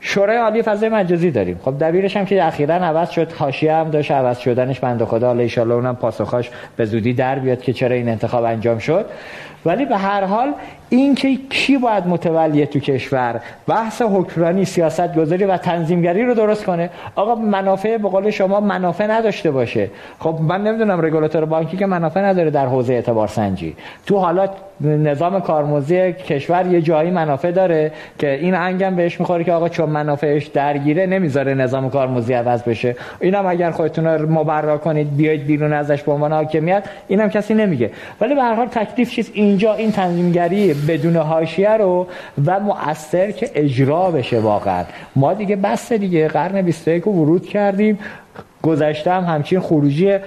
شورای عالی فضای مجازی داریم. خب دبیرش هم که اخیرا عوض شد حاشیه هم داشت عوض شدنش. بنده خدا حالا ان اونم پاسخاش به زودی در بیاد که چرا این انتخاب انجام شد. ولی به هر حال اینکه کی باید متولی تو کشور؟ بحث حکمرانی سیاست گذاری و تنظیمگری رو درست کنه. آقا منافع به قول شما منافع نداشته باشه. خب من نمی‌دونم رگولاتور بانکی که منافع نداره در حوزه اعتبار سنجی. تو حالا نظام کارموزی کشور یه جایی منافع داره که این انگم بهش می‌خوره که آقا چون منافعش درگیره نمی‌ذاره نظام کارموزی عوض بشه. اینم اگر خودتون رو مبرا کنید بیاید بیرون ازش به عنوان حاکمیت اینم کسی نمیگه. ولی به هر حال تکلیف چیز اینجا این تنظیمگری بدون حاشیه رو و مؤثر که اجرا بشه واقعا. ما دیگه بس دیگه. قرن 21 رو ورود کردیم. گذشته هم همچین خروجی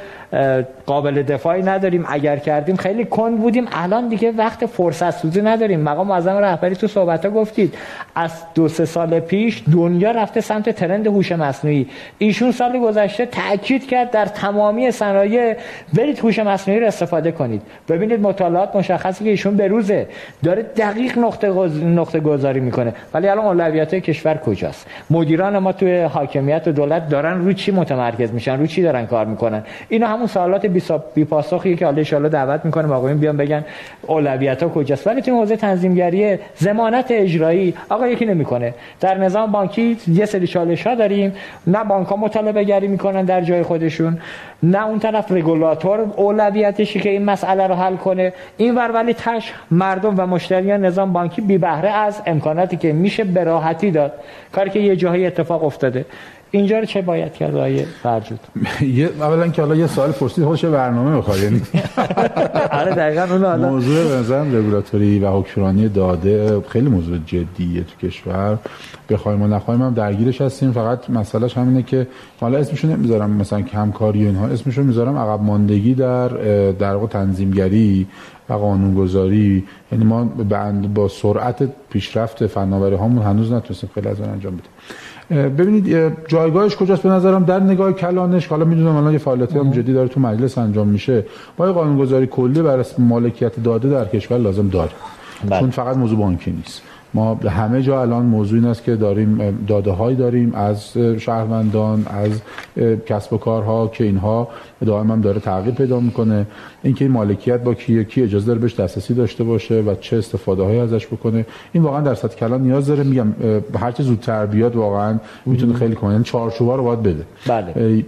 قابل دفاعی نداریم. اگر کردیم خیلی کند بودیم. الان دیگه وقت فرصت سوزی نداریم. مقام معظم رهبری تو صحبت ها گفتید از دو سه سال پیش دنیا رفته سمت ترند هوش مصنوعی. ایشون سال گذشته تاکید کرد در تمامی صنایع برید هوش مصنوعی رو استفاده کنید. ببینید مطالعات مشخصی که ایشون به روزه داره دقیق نقطه, نقطه گذاری می‌کنه. ولی الان اولویت کشور کجاست؟ مدیران ما توی حاکمیت و دولت دارن رو چی متمرکز میشن رو چی دارن کار می‌کنن؟ اینا همون سوالات بی پاسخی که حالا ان دعوت می‌کنه آقایون بیان بگن اولویت ها کجاست. ولی تو حوزه تنظیمگری ضمانت اجرایی آقا یکی نمی‌کنه. در نظام بانکی یه سری چالش ها داریم. نه بانک ها مطالبه گری می‌کنن در جای خودشون نه اون طرف رگولاتور اولویتشی که این مسئله رو حل کنه. این ور ولی تش مردم و مشتریان نظام بانکی بی بهره از امکاناتی که میشه به راحتی داد. کاری که یه جایی اتفاق افتاده. اینجا رو چه باید کرد آیه فرجود؟ اولا که حالا یه سوال پرسید خودش برنامه می‌خواد یعنی آره دقیقاً اون موضوع به نظرم رگولاتوری و حکمرانی داده خیلی موضوع جدیه تو کشور. بخوایم و نخوایم هم درگیرش هستیم. فقط مسئلهش همینه که حالا اسمشو نمی‌ذارم مثلا کمکاری اینها اسمشو می‌ذارم عقب ماندگی در در واقع تنظیمگری و قانونگذاری. یعنی ما با سرعت پیشرفت فناوری هامون هنوز نتونستیم خیلی از انجام بدیم. ببینید جایگاهش کجاست؟ به نظرم در نگاه کلانش حالا می‌دونم الان یه فعالیتی هم جدی داره تو مجلس انجام میشه. ما یه قانونگذاری کلی برای مالکیت داده در کشور لازم داریم بله. چون فقط موضوع بانکی نیست. ما همه جا الان موضوع این است که داریم داده هایی داریم از شهروندان از کسب و کارها که اینها دائما هم داره تغییر پیدا می‌کنه. اینکه این مالکیت با کیه کی اجازه داره بهش دسترسی داشته باشه و چه استفاده هایی ازش بکنه این واقعا در سطح کلان نیاز داره. میگم هر چه زودتر بیاد واقعا می‌تونه خیلی کنه. یعنی چارچوبا رو باید بده. بله.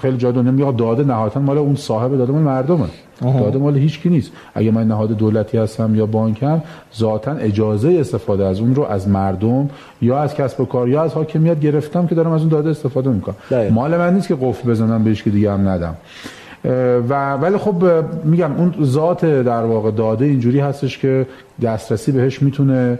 خیلی جا دنیا میگه داده نهایتا مال اون صاحب داده مال مردمه. داده مال هیچ کی نیست. اگه من نهاد دولتی هستم یا بانکم ذاتا اجازه استفاده از اون رو از مردم یا از کسب و کار یا از حاکمیت گرفتم که دارم از اون داده استفاده می‌کنم. مال من نیست که قفل بزنم بهش که دیگه هم ندم. و ولی خب میگم اون ذات در واقع داده اینجوری هستش که دسترسی بهش می‌تونه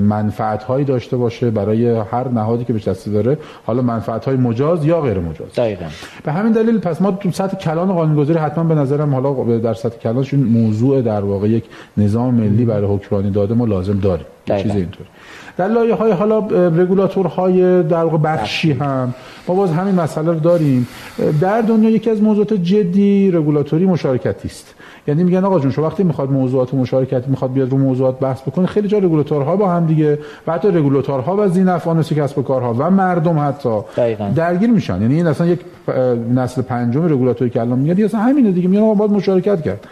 منفعت هایی داشته باشه برای هر نهادی که بهش دسترسی داره. حالا منفعت های مجاز یا غیر مجاز. دقیقاً. به همین دلیل پس ما تو سطح کلان قانونگذاری حتما به نظرم حالا در سطح کلانش موضوع در واقع یک نظام ملی برای حکمرانی داده ما لازم داریم. چیز اینطوری. در لایه های حالا های در بخشی هم. ما باز همین مسئله رو داریم. در دنیا یکی از موضوعات جدی رگولاتوری مشارکتی است. یعنی میگن آقا جون شما وقتی می‌خواد موضوعات مشارکتی می‌خواد بیاد رو موضوعات بحث بکنه خیلی جا رگولاتورها با هم دیگه و حتی رگولاتورها و زینفعان کسب و کارها و مردم حتی دقیقا. درگیر میشن. یعنی این اصلا یک نسل پنجم رگولاتوری که الان میاد اصلا همینه دیگه. میگن باید مشارکت کرد.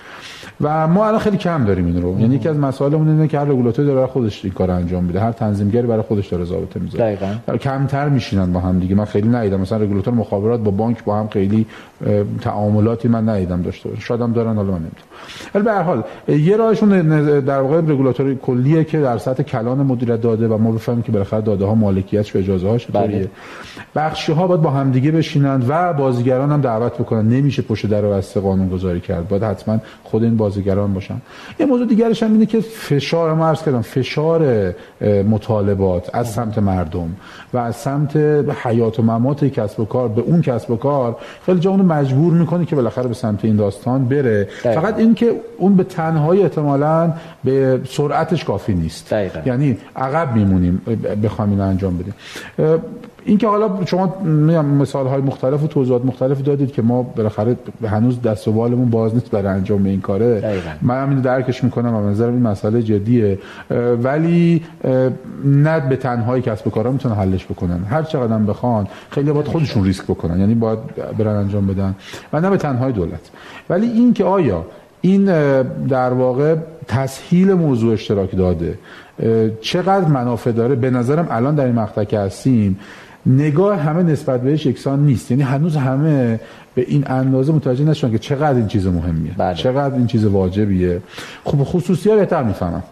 و ما الان خیلی کم داریم این رو. یعنی یکی از مسائلمون اینه که هر رگولاتوری داره خودش این کار انجام میده. هر تنظیمگری برای خودش داره ضابطه می‌ذاره. کمتر میشینن با هم دیگه. من خیلی ندیدم. مثلا رگولاتور مخابرات با بانک با هم خیلی تعاملاتی من ندیدم داشته باشه شاید هم دارن حالا من نمی‌دونم. ولی به هر حال یه راهشون در واقع رگولاتور کلیه که در سطح کلان مدیریت داده و ما بفهمیم که بالاخره داده ها مالکیتش و اجازه هاش چطوریه. بخشی ها باید با همدیگه بشینند و بازیگران هم دعوت بکنن. نمیشه پشت در بسته قانون گذاری کرد. باید حتما خود این بازیگران باشن. یه موضوع دیگرش هم اینه که فشار ما عرض کردم فشار مطالبات از سمت مردم و از سمت حیات و ممات کسب و کار به اون کسب و کار خیلی جا اونو مجبور می‌کنه که بالاخره به سمت این داستان بره. فقط اینکه اون به تنهایی احتمالاً به سرعتش کافی نیست. دقیقا. یعنی عقب میمونیم بخوام این انجام بدیم. این که حالا شما مثال های مختلف و توضیحات مختلف دادید که ما بالاخره هنوز دست و بالمون باز نیست برای انجام این کاره. دقیقا. من هم اینو درکش می‌کنم و نظرم این مسئله جدیه. ولی نه به تنهایی کسب و کارا می‌تونن حلش بکنن. هر چقدر بخوان خیلی باید خودشون ریسک بکنن. یعنی باید برن انجام بدن. و نه به تنهایی دولت. ولی این که آیا این در واقع تسهیل موضوع اشتراک داده چقدر منافع داره؟ به نظرم الان در این مقطع که هستیم نگاه همه نسبت بهش یکسان نیست. یعنی هنوز همه به این اندازه متوجه نشدن که چقدر این چیز مهمیه. بله. چقدر این چیز واجبیه. خب خصوصی ها بهتر می‌فهمم.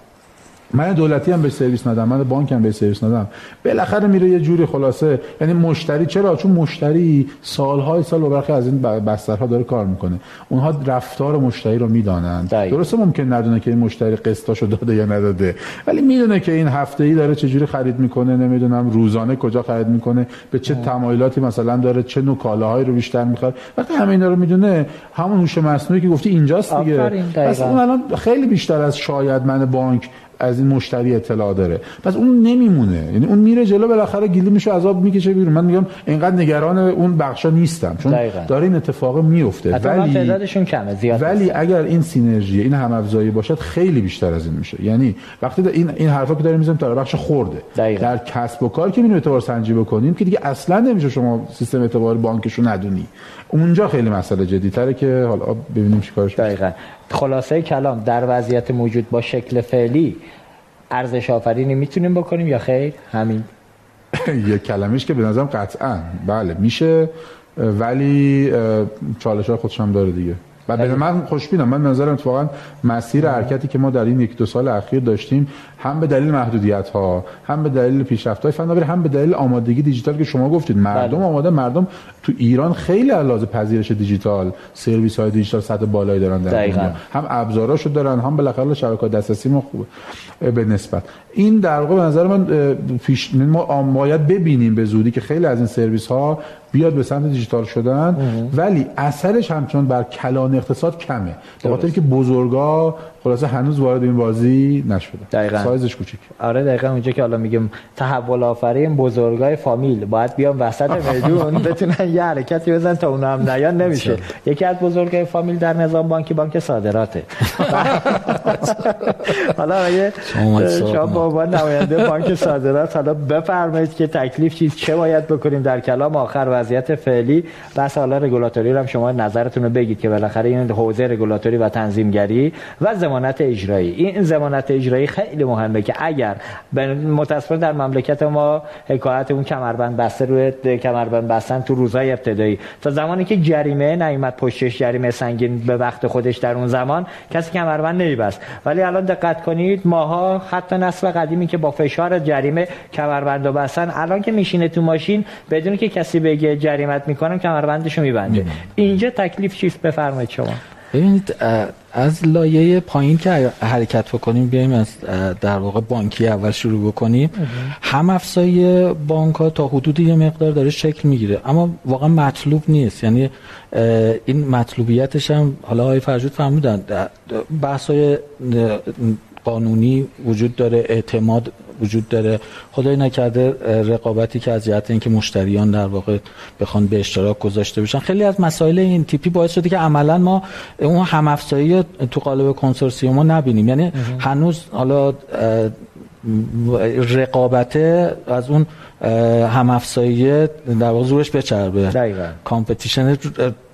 من دولتی هم به سرویس ندم من بانک هم به سرویس ندم. بالاخره میره یه جوری خلاصه یعنی مشتری چرا؟ چون مشتری سالهای سال و برخی از این بسترها داره کار می‌کنه. اونها رفتار مشتری رو می‌دانن درسته ممکن ندونه که این مشتری قسطاشو داده یا نداده ولی می‌دونه که این هفته ای داره چه جوری خرید می‌کنه نمی‌دونم روزانه کجا خرید می‌کنه به چه تمایلاتی مثلا داره چه نوع کالاهایی رو بیشتر می‌خواد. وقتی همه اینا رو می‌دونه همون هوش مصنوعی که گفتی اینجاست دیگه. پس اون الان خیلی بیشتر از شاید من بانک از این مشتری اطلاع داره. پس اون نمیمونه. یعنی اون میره جلو بالاخره گیلی میشه عذاب می‌کشه بیرون. من میگم اینقدر نگران اون بخشا نیستم چون دقیقا. داره این اتفاق میفته. ولی تعدادشون کمه زیاد ولی اگر این سینرژی این هم افزایی باشد خیلی بیشتر از این میشه. یعنی وقتی این این حرفا که داریم می‌زنیم تا بخش خورده. دقیقا. در کسب و کار که می‌تونیم اعتبار سنجی بکنیم که دیگه اصلا نمیشه شما سیستم اعتبار بانکشو ندونی. اونجا خیلی مسئله جدی تره که حالا ببینیم چیکارش دقیقاً. خلاصه کلام در وضعیت موجود با شکل فعلی ارزش آفرینی می‌تونیم بکنیم یا خیر؟ همین. یه کلمش که به نظرم قطعا. بله میشه ولی چالش های خودش هم داره دیگه. و به من خوشبینم. من نظرم اتفاقا مسیر حرکتی که ما در این یک دو سال اخیر داشتیم هم به دلیل محدودیت ها هم به دلیل پیشرفت های فناوری هم به دلیل آمادگی دیجیتال که شما گفتید مردم بله. آماده مردم تو ایران خیلی علاوه پذیرش دیجیتال سرویس های دیجیتال سطح بالایی دارن در دنیا. هم ابزاراشو دارن هم بالاخره شبکه دسترسی ما خوبه به نسبت. این در واقع به نظر من پیش ما باید ببینیم به زودی که خیلی از این سرویس ها بیاد به سمت دیجیتال شدن ولی اثرش همچنان بر کلان اقتصاد کمه. به خاطر که بزرگا خلاصه هنوز وارد این بازی نشده. دقیقاً. سایزش کوچیک. آره دقیقاً اونجا که حالا میگم تحول آفرین بزرگای فامیل. باید بیان وسط میدون. بتونن یه حرکتی بزنن تا اون هم نیان نمیشه. یکی از بزرگای فامیل در نظام بانکی بانک صادراته. حالا یه شما با نماینده بانک صادرات حالا بفرمایید که تکلیف چیز چه باید بکنیم در کلام آخر وضعیت فعلی. بس حالا رگولاتوری هم شما نظرتون رو بگید که بالاخره این حوزه رگولاتوری و تنظیمگری و زمانت اجرایی. این زمانت اجرایی خیلی مهمه که اگر متاسفانه در مملکت ما حکایت اون کمربند بسته روی کمربند بستن تو روزهای ابتدایی. تا زمانی که جریمه نیامد پشتش جریمه سنگین به وقت خودش در اون زمان کسی کمربند نمیبست. ولی الان دقت کنید ماها حتی نسل قدیمی که با فشار جریمه کمربند رو بستن الان که میشینه تو ماشین بدون که کسی بگه جریمت می‌کنم کمربندشو میبنده. اینجا تکلیف چیست؟ بفرمایید شما. ببینید از لایه پایین که حرکت بکنیم بیایم از در واقع بانکی اول شروع بکنیم. هم افزایی بانک ها تا حدود یه مقدار داره شکل می‌گیره. اما واقعا مطلوب نیست. یعنی این مطلوبیتش هم حالا های فرجود فرمودن بحث های قانونی وجود داره اعتماد وجود داره. خدای نکرده رقابتی که از جهت اینکه مشتریان در واقع بخوان به اشتراک گذاشته بشن. خیلی از مسائل این تیپی باعث شده که عملا ما اون هم افزایی تو قالب کنسورسیوم ما نبینیم. یعنی هنوز حالا رقابته از اون هم افزایی در واقع زورش بچربه. competition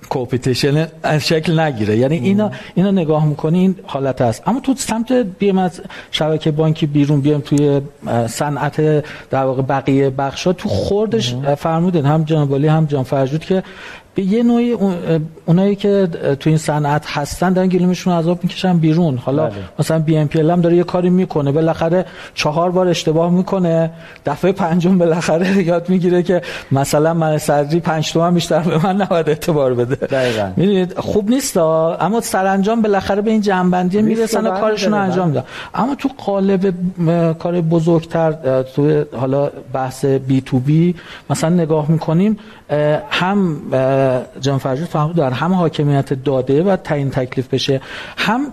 coopetition شکل نگیره. یعنی اینا اینا نگاه می‌کنی این حالت هست اما تو سمت بیم از شبکه بانکی بیرون بیام توی صنعت در واقع بقیه بخشا تو خوردش فرمودن هم جناب هم جان فرجود که به یه نوعی اونایی که تو این صنعت هستن دارن گلومشون عذاب می‌کشن بیرون. حالا بله. مثلا بی ام پی هم داره یه کاری می‌کنه. بالاخره چهار بار اشتباه می‌کنه. دفعه پنجم بالاخره یاد می‌گیره که مثلا من صدری 5 تومن بیشتر به من نباید اعتبار بده. دقیقاً. می‌دونید؟ خوب نیست اما سرانجام بالاخره به این جنبندی می‌رسن و کارشون رو انجام میدن اما تو قالب کار بزرگتر تو حالا بحث بی تو بی مثلا نگاه می‌کنیم هم جان فهمید در هم حاکمیت داده و تعیین تکلیف بشه هم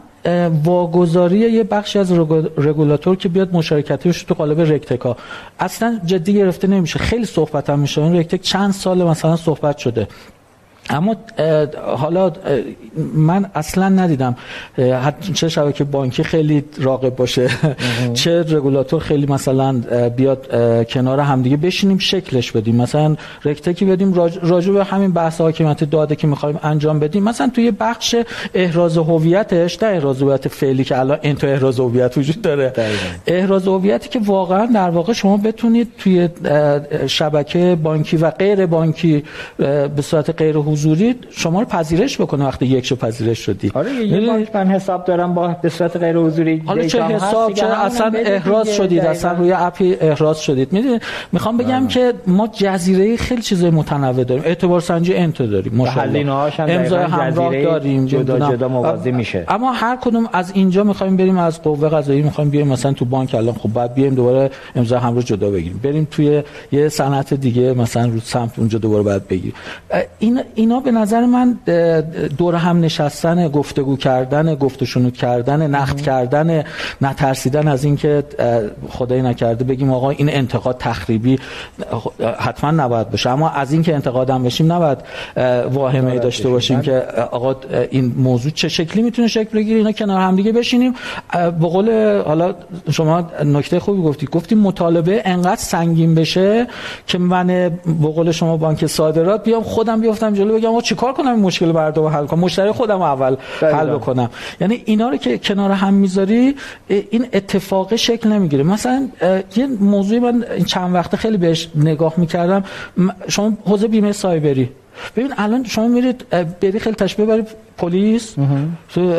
واگذاری یه بخشی از رگولاتور که بیاد مشارکتیش تو قالب رکتکا اصلا جدی گرفته نمیشه. خیلی صحبت هم میشه. این رکتک چند سال مثلا صحبت شده. اما حالا من اصلا ندیدم چه شبکه بانکی خیلی راقب باشه چه رگولاتور خیلی مثلا بیاد کنار همدیگه بشینیم شکلش بدیم. مثلا رکتکی بدیم راجع به همین بحث حاکمیت داده که می‌خوایم انجام بدیم. مثلا توی بخش احراز هویتش نه احراز هویت فعلی که الان انتو احراز هویت وجود داره. احراز هویتی که واقعا در واقع شما بتونید توی شبکه بانکی و غیر بانکی به صورت غیر حضوری شما رو پذیرش بکنه وقتی یک شو پذیرش شدی. آره یه بانک من حساب دارم با به صورت غیر حضوری حالا چه حساب چه اصلا احراز شدید اصلا روی اپی احراز شدید. می‌دونید می‌خوام بگم آه. که ما جزیره خیلی چیزای متنوع داریم. اعتبار سنجی انت داریم ماشاءالله. امضای همراه داریم جدا جدا موازی میشه. اما هر کدوم از اینجا می‌خوایم بریم از قوه قضاییه می‌خوایم بیایم مثلا تو بانک الان خب بعد بیایم دوباره امضای همراه جدا بگیریم. بریم توی یه صنعت دیگه مثلا رو سمت اونجا دوباره بعد بگیریم. این اینا به نظر من دور هم نشستن گفتگو کردن گفتشونو کردن نقد کردن نترسیدن از اینکه خدای نکرده بگیم آقا این انتقاد تخریبی حتما نباید باشه. اما از اینکه انتقادم بشیم نباید واهمه داشته باشیم که آقا این موضوع چه شکلی می‌تونه شکل بگیره؟ اینا کنار هم دیگه بشینیم. به قول حالا شما نکته خوبی گفتی گفتی مطالبه انقدر سنگین بشه که من به قول شما بانک صادرات بیام خودم بیافتم جلو بگم آقا چیکار کنم این مشکل مردم حل کنم؟ مشتری خودم اول حل بکنم. یعنی اینا رو که کنار هم می‌ذاری این اتفاق شکل نمی‌گیره. مثلا یه موضوعی من چند وقته خیلی بهش نگاه می‌کردم. شما حوزه بیمه سایبری. ببین الان شما میرید بری خیلی تشبیه برای پلیس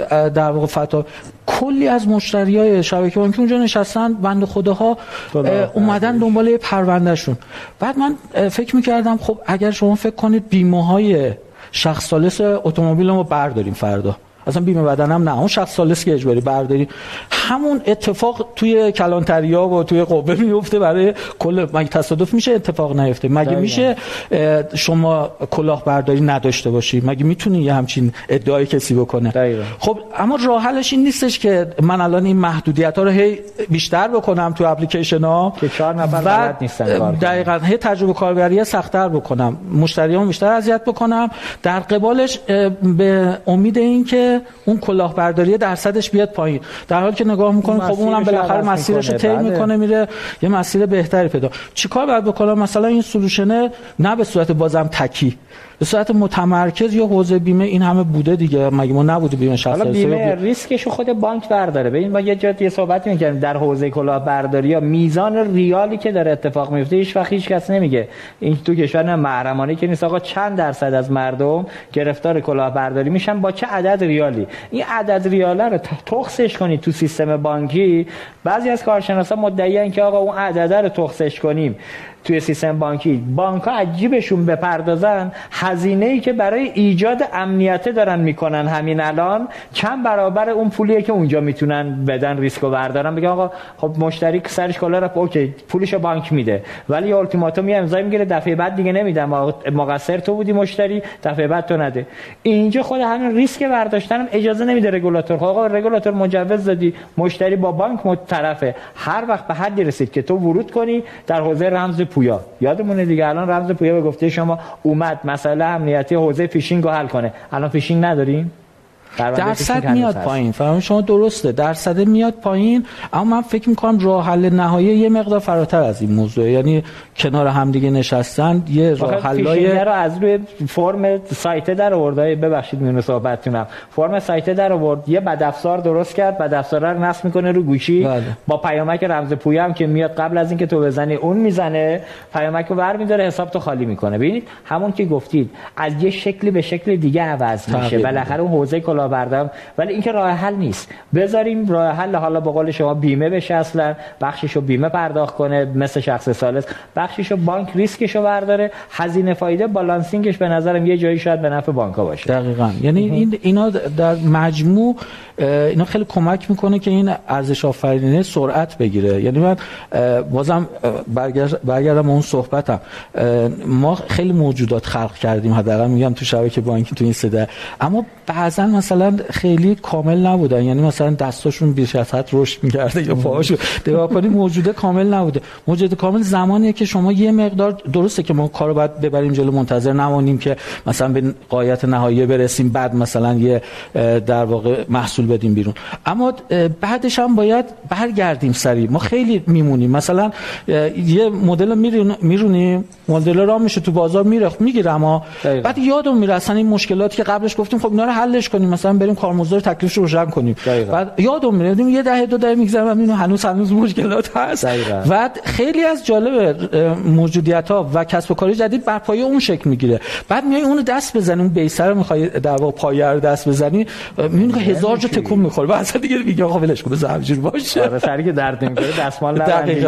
در واقع فتا کلی از مشتری های شبکه بانکی اونجا نشستن بند خداها اومدن دنبال پروندهشون. بعد من فکر می‌کردم خب اگر شما فکر کنید بیمه های شخص سالس اتومبیل رو برداریم فردا. اصلا بیمه بدن هم نه. اون شخص سالس که اجباری برداری. همون اتفاق توی کلانتریا و توی قوه میفته برای کل مگه تصادف میشه؟ اتفاق نیفته. مگه میشه شما کلاه برداری نداشته باشی؟ مگه می‌تونی یه همچین ادعای کسی بکنه؟ دقیقا. خب اما راه حلش این نیستش که من الان این محدودیت ها رو هی بیشتر بکنم تو اپلیکیشن ها که چهار نفر بلد نیستن دقیقاً هی تجربه کاربری سخت‌تر بکنم. مشتریامو بیشتر اذیت بکنم. در قبالش به امید اینکه اون کلاهبرداری درصدش بیاد پایین. در حالی که نگاه می‌کنیم خب اونم بالاخره مسیرش رو طی بله. می‌کنه میره یه مسیر بهتری پیدا. چیکار باید بکنم مثلا این سولوشن نه به صورت بازم تکی. به صورت متمرکز یا حوزه بیمه این همه بوده دیگه. مگه ما نبوده بیمه شخصی حالا بیمه ریسکشو خود بانک برداره. ببین ما یه جایی صحبت می‌کردیم در حوزه کلاهبرداری یا میزان ریالی که داره اتفاق میفته هیچ وقت هیچ کس نمیگه. این تو کشور نه محرمانه که نیست. آقا چند درصد از مردم گرفتار کلاهبرداری میشن؟ با چه عدد ریالی؟ این عدد ریاله رو تخصش کنید تو سیستم بانکی. بعضی از کارشناسا مدعیان که آقا اون عدد رو تخصش کنیم. توی سیستم بانکی. بانک ها عجیبشون بپردازن هزینه ای که برای ایجاد امنیت دارن می‌کنن همین الان چند برابر اون پولیه که اونجا می‌تونن بدن ریسک و بردارن. بگن آقا خب مشتری سرش کلا رفت okay پولشو بانک میده. ولی التیماتوم یه امضا می‌گیره دفعه بعد دیگه نمیدم مقصر تو بودی مشتری دفعه بعد تو نده. اینجا خود همین ریسک برداشتن اجازه نمیده رگولاتور. خب آقا رگولاتور مجوز دادی مشتری با بانک طرفه هر وقت به حدی رسید که تو ورود کنی در حوزه رمز پویا. یادمونه دیگه الان رمز پویا به گفته شما اومد. مسئله امنیتی حوزه فیشینگ رو حل کنه. الان فیشینگ نداریم؟ درصد میاد پایین. فهم شما درسته. درصد میاد پایین. اما من فکر می‌کنم راه حل نهایی یه مقدار فراتر از این موضوع یعنی کنار همدیگه نشستن یه راه حلای رو از روی فرم سایت در آورد. ببخشید میونه صحبتتونم. فرم سایت در آورد. یه بد افزار درست کرد. بد افزار رو نصب می‌کنه رو گوشی. بله. با پیامک رمز پویا که میاد قبل از اینکه تو بزنی اون می‌زنه. پیامک رو برمیداره حساب تو خالی می‌کنه. ببینید همون که گفتید از یه شکلی به شکل دیگه عوض میشه. بالاخره اون حوزه کلاهبرداری ولی اینکه راه حل نیست. بذاریم راه حل حالا به قول شما بیمه بشه اصلا بخششو بیمه پرداخت کنه مثل شخص ثالث. بخششو بانک ریسکشو برداره. هزینه فایده بالانسینگش به نظرم یه جایی شاید به نفع بانک‌ها باشه. دقیقاً. یعنی این اینا در مجموع اینا خیلی کمک می‌کنه که این ارزش آفرینی سرعت بگیره. یعنی من بازم برگردم اون صحبتم. ما خیلی موجودات خلق کردیم. حداقل میگم تو شبکه بانکی تو این سده اما بعضا مثلا مثلا خیلی کامل نبودن. یعنی مثلا دستاشون بیش از حد رشد می‌کرده یا پاهاشون. نگاه کنی موجوده کامل نبوده. موجود کامل زمانیه که شما یه مقدار درسته که ما کارو باید ببریم جلو منتظر نمانیم که مثلا به قایت نهایی برسیم بعد مثلا یه در واقع محصول بدیم بیرون. اما بعدش هم باید برگردیم سریع. ما خیلی میمونیم. مثلا یه مدل میرونیم مدل را میشه تو بازار میره می‌گیره اما بعد یادم میره اصلا این مشکلاتی که قبلش گفتیم خب اینا رو حلش کنیم. مثلا بریم کارمزد تکلیفش رو روشن کنیم. دقیقا. بعد یادم میره یه دهه دو دهه میگذره اینو هنوز هنوز مشکلات هست. و خیلی از جالب موجودیت ها و کسب و کار جدید بر پایه اون شکل می‌گیره. بعد میای اونو دست بزنی اون بیسر رو می‌خوای در واقع پایه رو دست بزنی می‌بینی که هزار جا تکون می‌خوره. بعد اصلا دیگه میگه آقا ولش کن بذار همینجوری باشه. آره سری که درد نمی‌کنه دستمال نبندید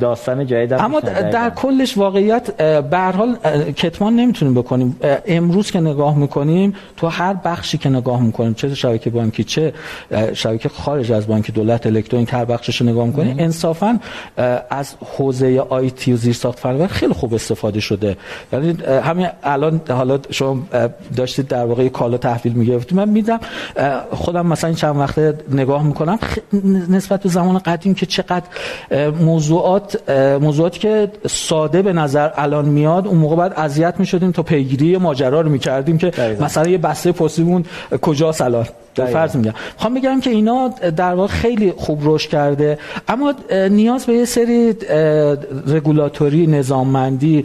داستان جدید اما در کلش واقعیت به هر حال کتمان نمی‌تونیم بکنیم. امروز که نگاه می‌کنیم تو هر بخشی که نگاه می‌کنیم چه شبکه بانکی چه شبکه خارج از بانک دولت الکترونیک هر بخشش رو نگاه می‌کنیم انصافا از حوزه آی تی و زیر ساخت فرآورد خیلی خوب استفاده شده. یعنی همین الان حالا شما داشتید در واقع کالا تحویل می‌گرفتید. من میدم خودم مثلا این چند وقته نگاه می‌کنم. نسبت به زمان قدیم که چقدر موضوعات موضوعاتی که ساده به نظر الان میاد اون موقع بعد اذیت می‌شدیم تا پیگیری ماجرا رو می‌کردیم که دقیقا. مثلا یه بسته پستیمون کجا الان فرض میگم. می‌خوام بگم که اینا در واقع خیلی خوب رشد کرده. اما نیاز به یه سری رگولاتوری نظاممندی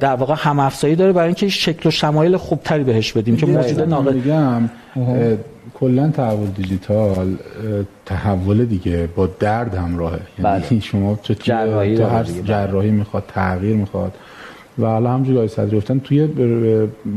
در واقع هم افزایی داره برای اینکه شکل و شمایل خوبتری بهش بدیم که موجود ناقل میگم کلا تحول دیجیتال تحول دیگه با درد همراهه. یعنی بله. شما چه جراحی, جراحی می‌خواد تغییر می‌خواد و حالا همونجوری آقای صدری گفتن توی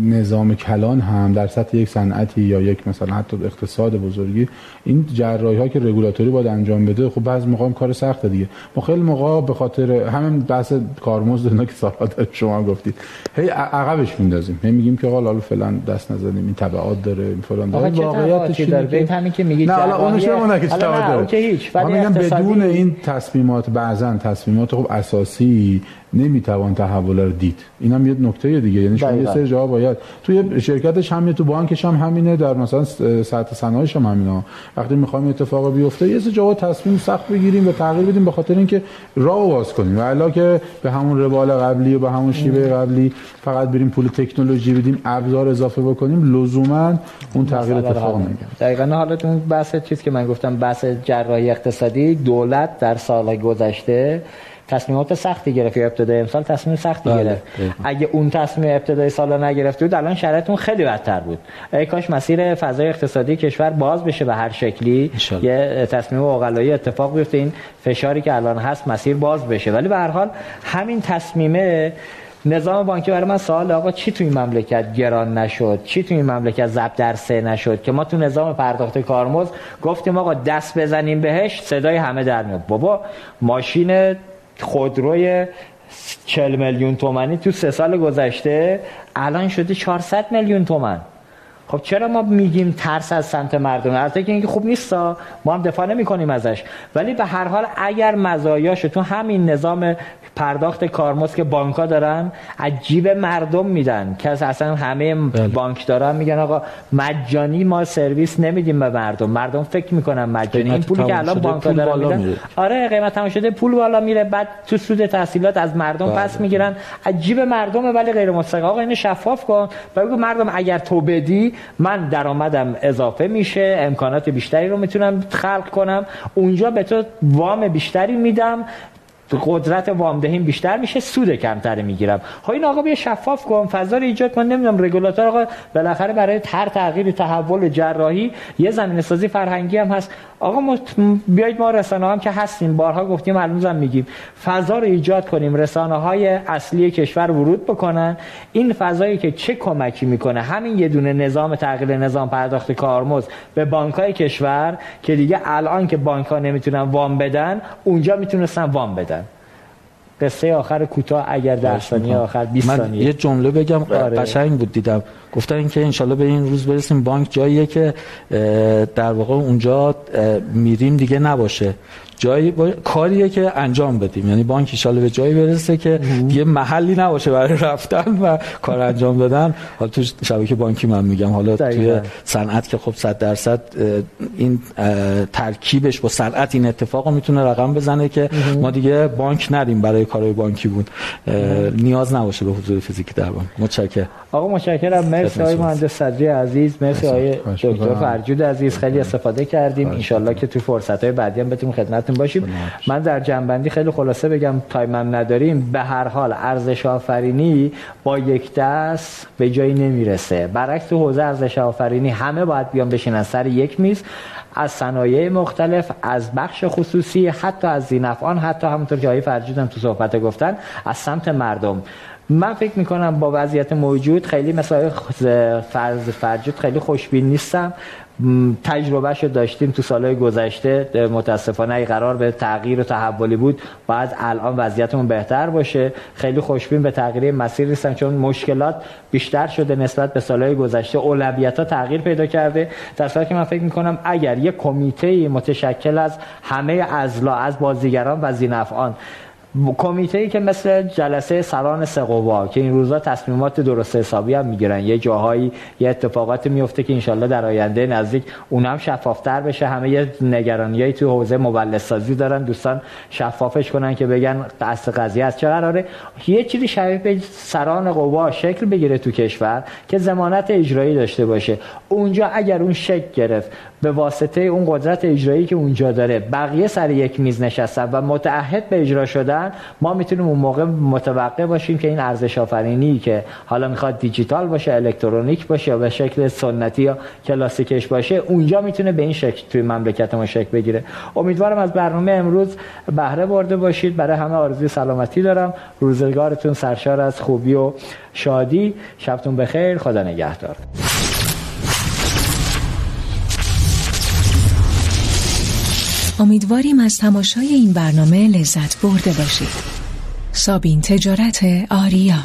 نظام کلان هم در سطح یک صنعتی یا یک مثلا حتی اقتصاد بزرگی این جراحی ها که رگولاتوری باید انجام بده خب بعضی موقع کار سخته دیگه. ما خیلی موقع به خاطر همین بحث کارمزد اینا که سالات شما گفتید هی عقبش میندازیم. هی میگیم که حالا فعلا دست نزنیم این تبعات داره این فلان داره. واقعیتش داره؟ همین که میگید نه حالا اونش نه که داره میگم بدون این تصمیمات بعضن تصمیمات خب اساسی نمی‌توان تحول رو دید. اینم یه نکته دیگه. یعنی شما یه سری جاها باید توی شرکتش هم تو بانکش هم همینه در مثلا سطح صنایعش هم همینا وقتی می‌خوایم اتفاق بیفته یه سری جاها تصمیم سخت بگیریم و تغییر بدیم به خاطر اینکه راه باز کنیم. و که به همون روال قبلی و به همون شیوه قبلی فقط بریم پول تکنولوژی بدیم ابزار اضافه بکنیم لزوما اون تغییر اتفاق نمیفته دقیقاً. حالا بحث چیزی که من گفتم بحث جراحی اقتصادی دولت در سال گذشته تصمیمات سختی گرفت یا ابتدای امسال تصمیم سختی بله. گرفت. اگه اون تصمیم ابتدای سال نگرفت بود الان شرایطمون خیلی بدتر بود. ای کاش مسیر فضای اقتصادی کشور باز بشه به هر شکلی. یه تصمیم اوغلایی اتفاق بیفته. این فشاری که الان هست مسیر باز بشه. ولی به هر حال همین تصمیمه نظام بانکی برای من سوال آقا چی تو این مملکت گران نشد؟ چی تو این مملکت ضبط در سه نشد؟ که ما تو نظام پرداخت کارمز گفتیم آقا دست بزنیم بهش صدای همه در میاد. بابا ماشین خودروی 40 میلیون تومنی تو سه سال گذشته الان شده 400 میلیون تومن خب چرا ما میگیم ترس از سمت مردم؟ البته که اینکه خوب نیست ما هم دفاع نمی کنیم ازش. ولی به هر حال اگر مزایاش تو همین نظام پرداخت کارمز که بانک دارن عجیب مردم میدن. که اصلا همه بله. بانک دارن میگن آقا مجانی ما سرویس نمیدیم به مردم. مردم فکر می‌کنن مجانی. این پولی که الان بانک دارن میدن. آره قیمت تمام شده پول بالا میره. بعد تو سود تحصیلات از مردم بله. پس می‌گیرن. عجیب مردمه ولی غیر مستقیم آقا اینو شفاف کن. و بگو مردم اگر تو بدی من درآمدم اضافه میشه. امکانات بیشتری رو می‌تونم خلق کنم. اونجا به تو وام بیشتری میدم. قدرت وامدهیم بیشتر میشه سود کمتری می‌گیرم. ها این آقا بیا شفاف کن فضا رو ایجاد کن. نمی‌دونم رگولاتور آقا بالاخره برای هر تغییر تحول جراحی یه زمینه سازی فرهنگی هم هست. آقا ما بیایید ما رسانه هم که هستیم. بارها گفتیم هم میگیم. فضا رو ایجاد کنیم. رسانه های اصلی کشور ورود بکنن. این فضایی که چه کمکی می‌کنه؟ همین یه دونه نظام تغییر نظام پرداخت کارمز به بانک های کشور که دیگه الان که بانک ها نمی‌تونن وام بدن اونجا می‌تونستن وام بدن. قصه آخر کوتاه اگر در ثانیه آخر 20 ثانیه. یه جمله بگم آره. قشنگ بود دیدم. گفتن اینکه انشالله به این روز برسیم. بانک جاییه که در واقع اونجا میریم دیگه نباشه. جایی کاریه که انجام بدیم. یعنی بانک ایشاله به جایی برسه که دیگه محلی نباشه برای رفتن و کار انجام دادن حالا تو شبکه بانکی من میگم. حالا توی صنعت که خب 100 درصد این ترکیبش با صنعت این اتفاق می‌تونه رقم بزنه که ما دیگه بانک ندیم برای کارهای بانکی بود. نیاز نباشه به حضور فیزیکی در بانک. متشکرم. آقا متشکرم. مرسی آقای مهندس صدری عزیز. مرسی آقای دکتر فرجود عزیز. خیلی استفاده کردیم. ان که تو فرصت های بعدی هم بتونیم خدمتتون باشیم. من در جنبندی خیلی خلاصه بگم تایمم نداریم. به هر حال ارزش آفرینی با یک دست به جایی نمی‌رسه. برعکس تو حوزه ارزش آفرینی همه باید بیان بشینن سر یک میز. از صنایع مختلف از بخش خصوصی حتی از زینفعان حتی همونطور که آقای فرجود تو صحبت گفتن از سمت مردم. من فکر می‌کنم با وضعیت موجود خیلی مثلا فرض فرجود خیلی خوشبین نیستم. تجربهش رو داشتیم تو سالهای گذشته. متاسفانه ای قرار به تغییر و تحولی بود باید الان وضعیتمون بهتر باشه. خیلی خوشبین به تغییر مسیر نیستم چون مشکلات بیشتر شده نسبت به سالهای گذشته. اولویت ها تغییر پیدا کرده. در صورتی که من فکر می‌کنم اگر یک کمیته متشکل از همه ازلا از بازیگران و زینفعان کمیته ای که مثل جلسه سران سقوا که این روزا تصمیمات درست حسابی هم می‌گیرن. یه جاهایی یه اتفاقات میفته که انشالله در آینده نزدیک اونم شفافتر بشه. همه یه نگرانیایی تو حوزه مولد سازی دارن دوستان شفافش کنن که بگن اصل قضیه از چه قراره؟ یه چیزی شبیه به سران قوا شکل بگیره تو کشور که ضمانت اجرایی داشته باشه. اونجا اگر اون شکل گرفت به واسطه اون قدرت اجرایی که اونجا داره. بقیه سر یک میز نشستن و متعهد به اجرا شدن ما می‌تونیم اون موقع متوقع باشیم که این ارزش آفرینی که حالا می‌خواد دیجیتال باشه الکترونیک باشه یا به شکل سنتی یا کلاسیکش باشه اونجا می‌تونه به این شکل توی مملکت ما شکل بگیره. امیدوارم از برنامه امروز بهره برده باشید. برای همه آرزوی سلامتی دارم. روزگارتون سرشار از خوبی و شادی. شبتون بخیر. خدا نگهدار. امیدواریم از تماشای این برنامه لذت برده باشید. سابین تجارت آریا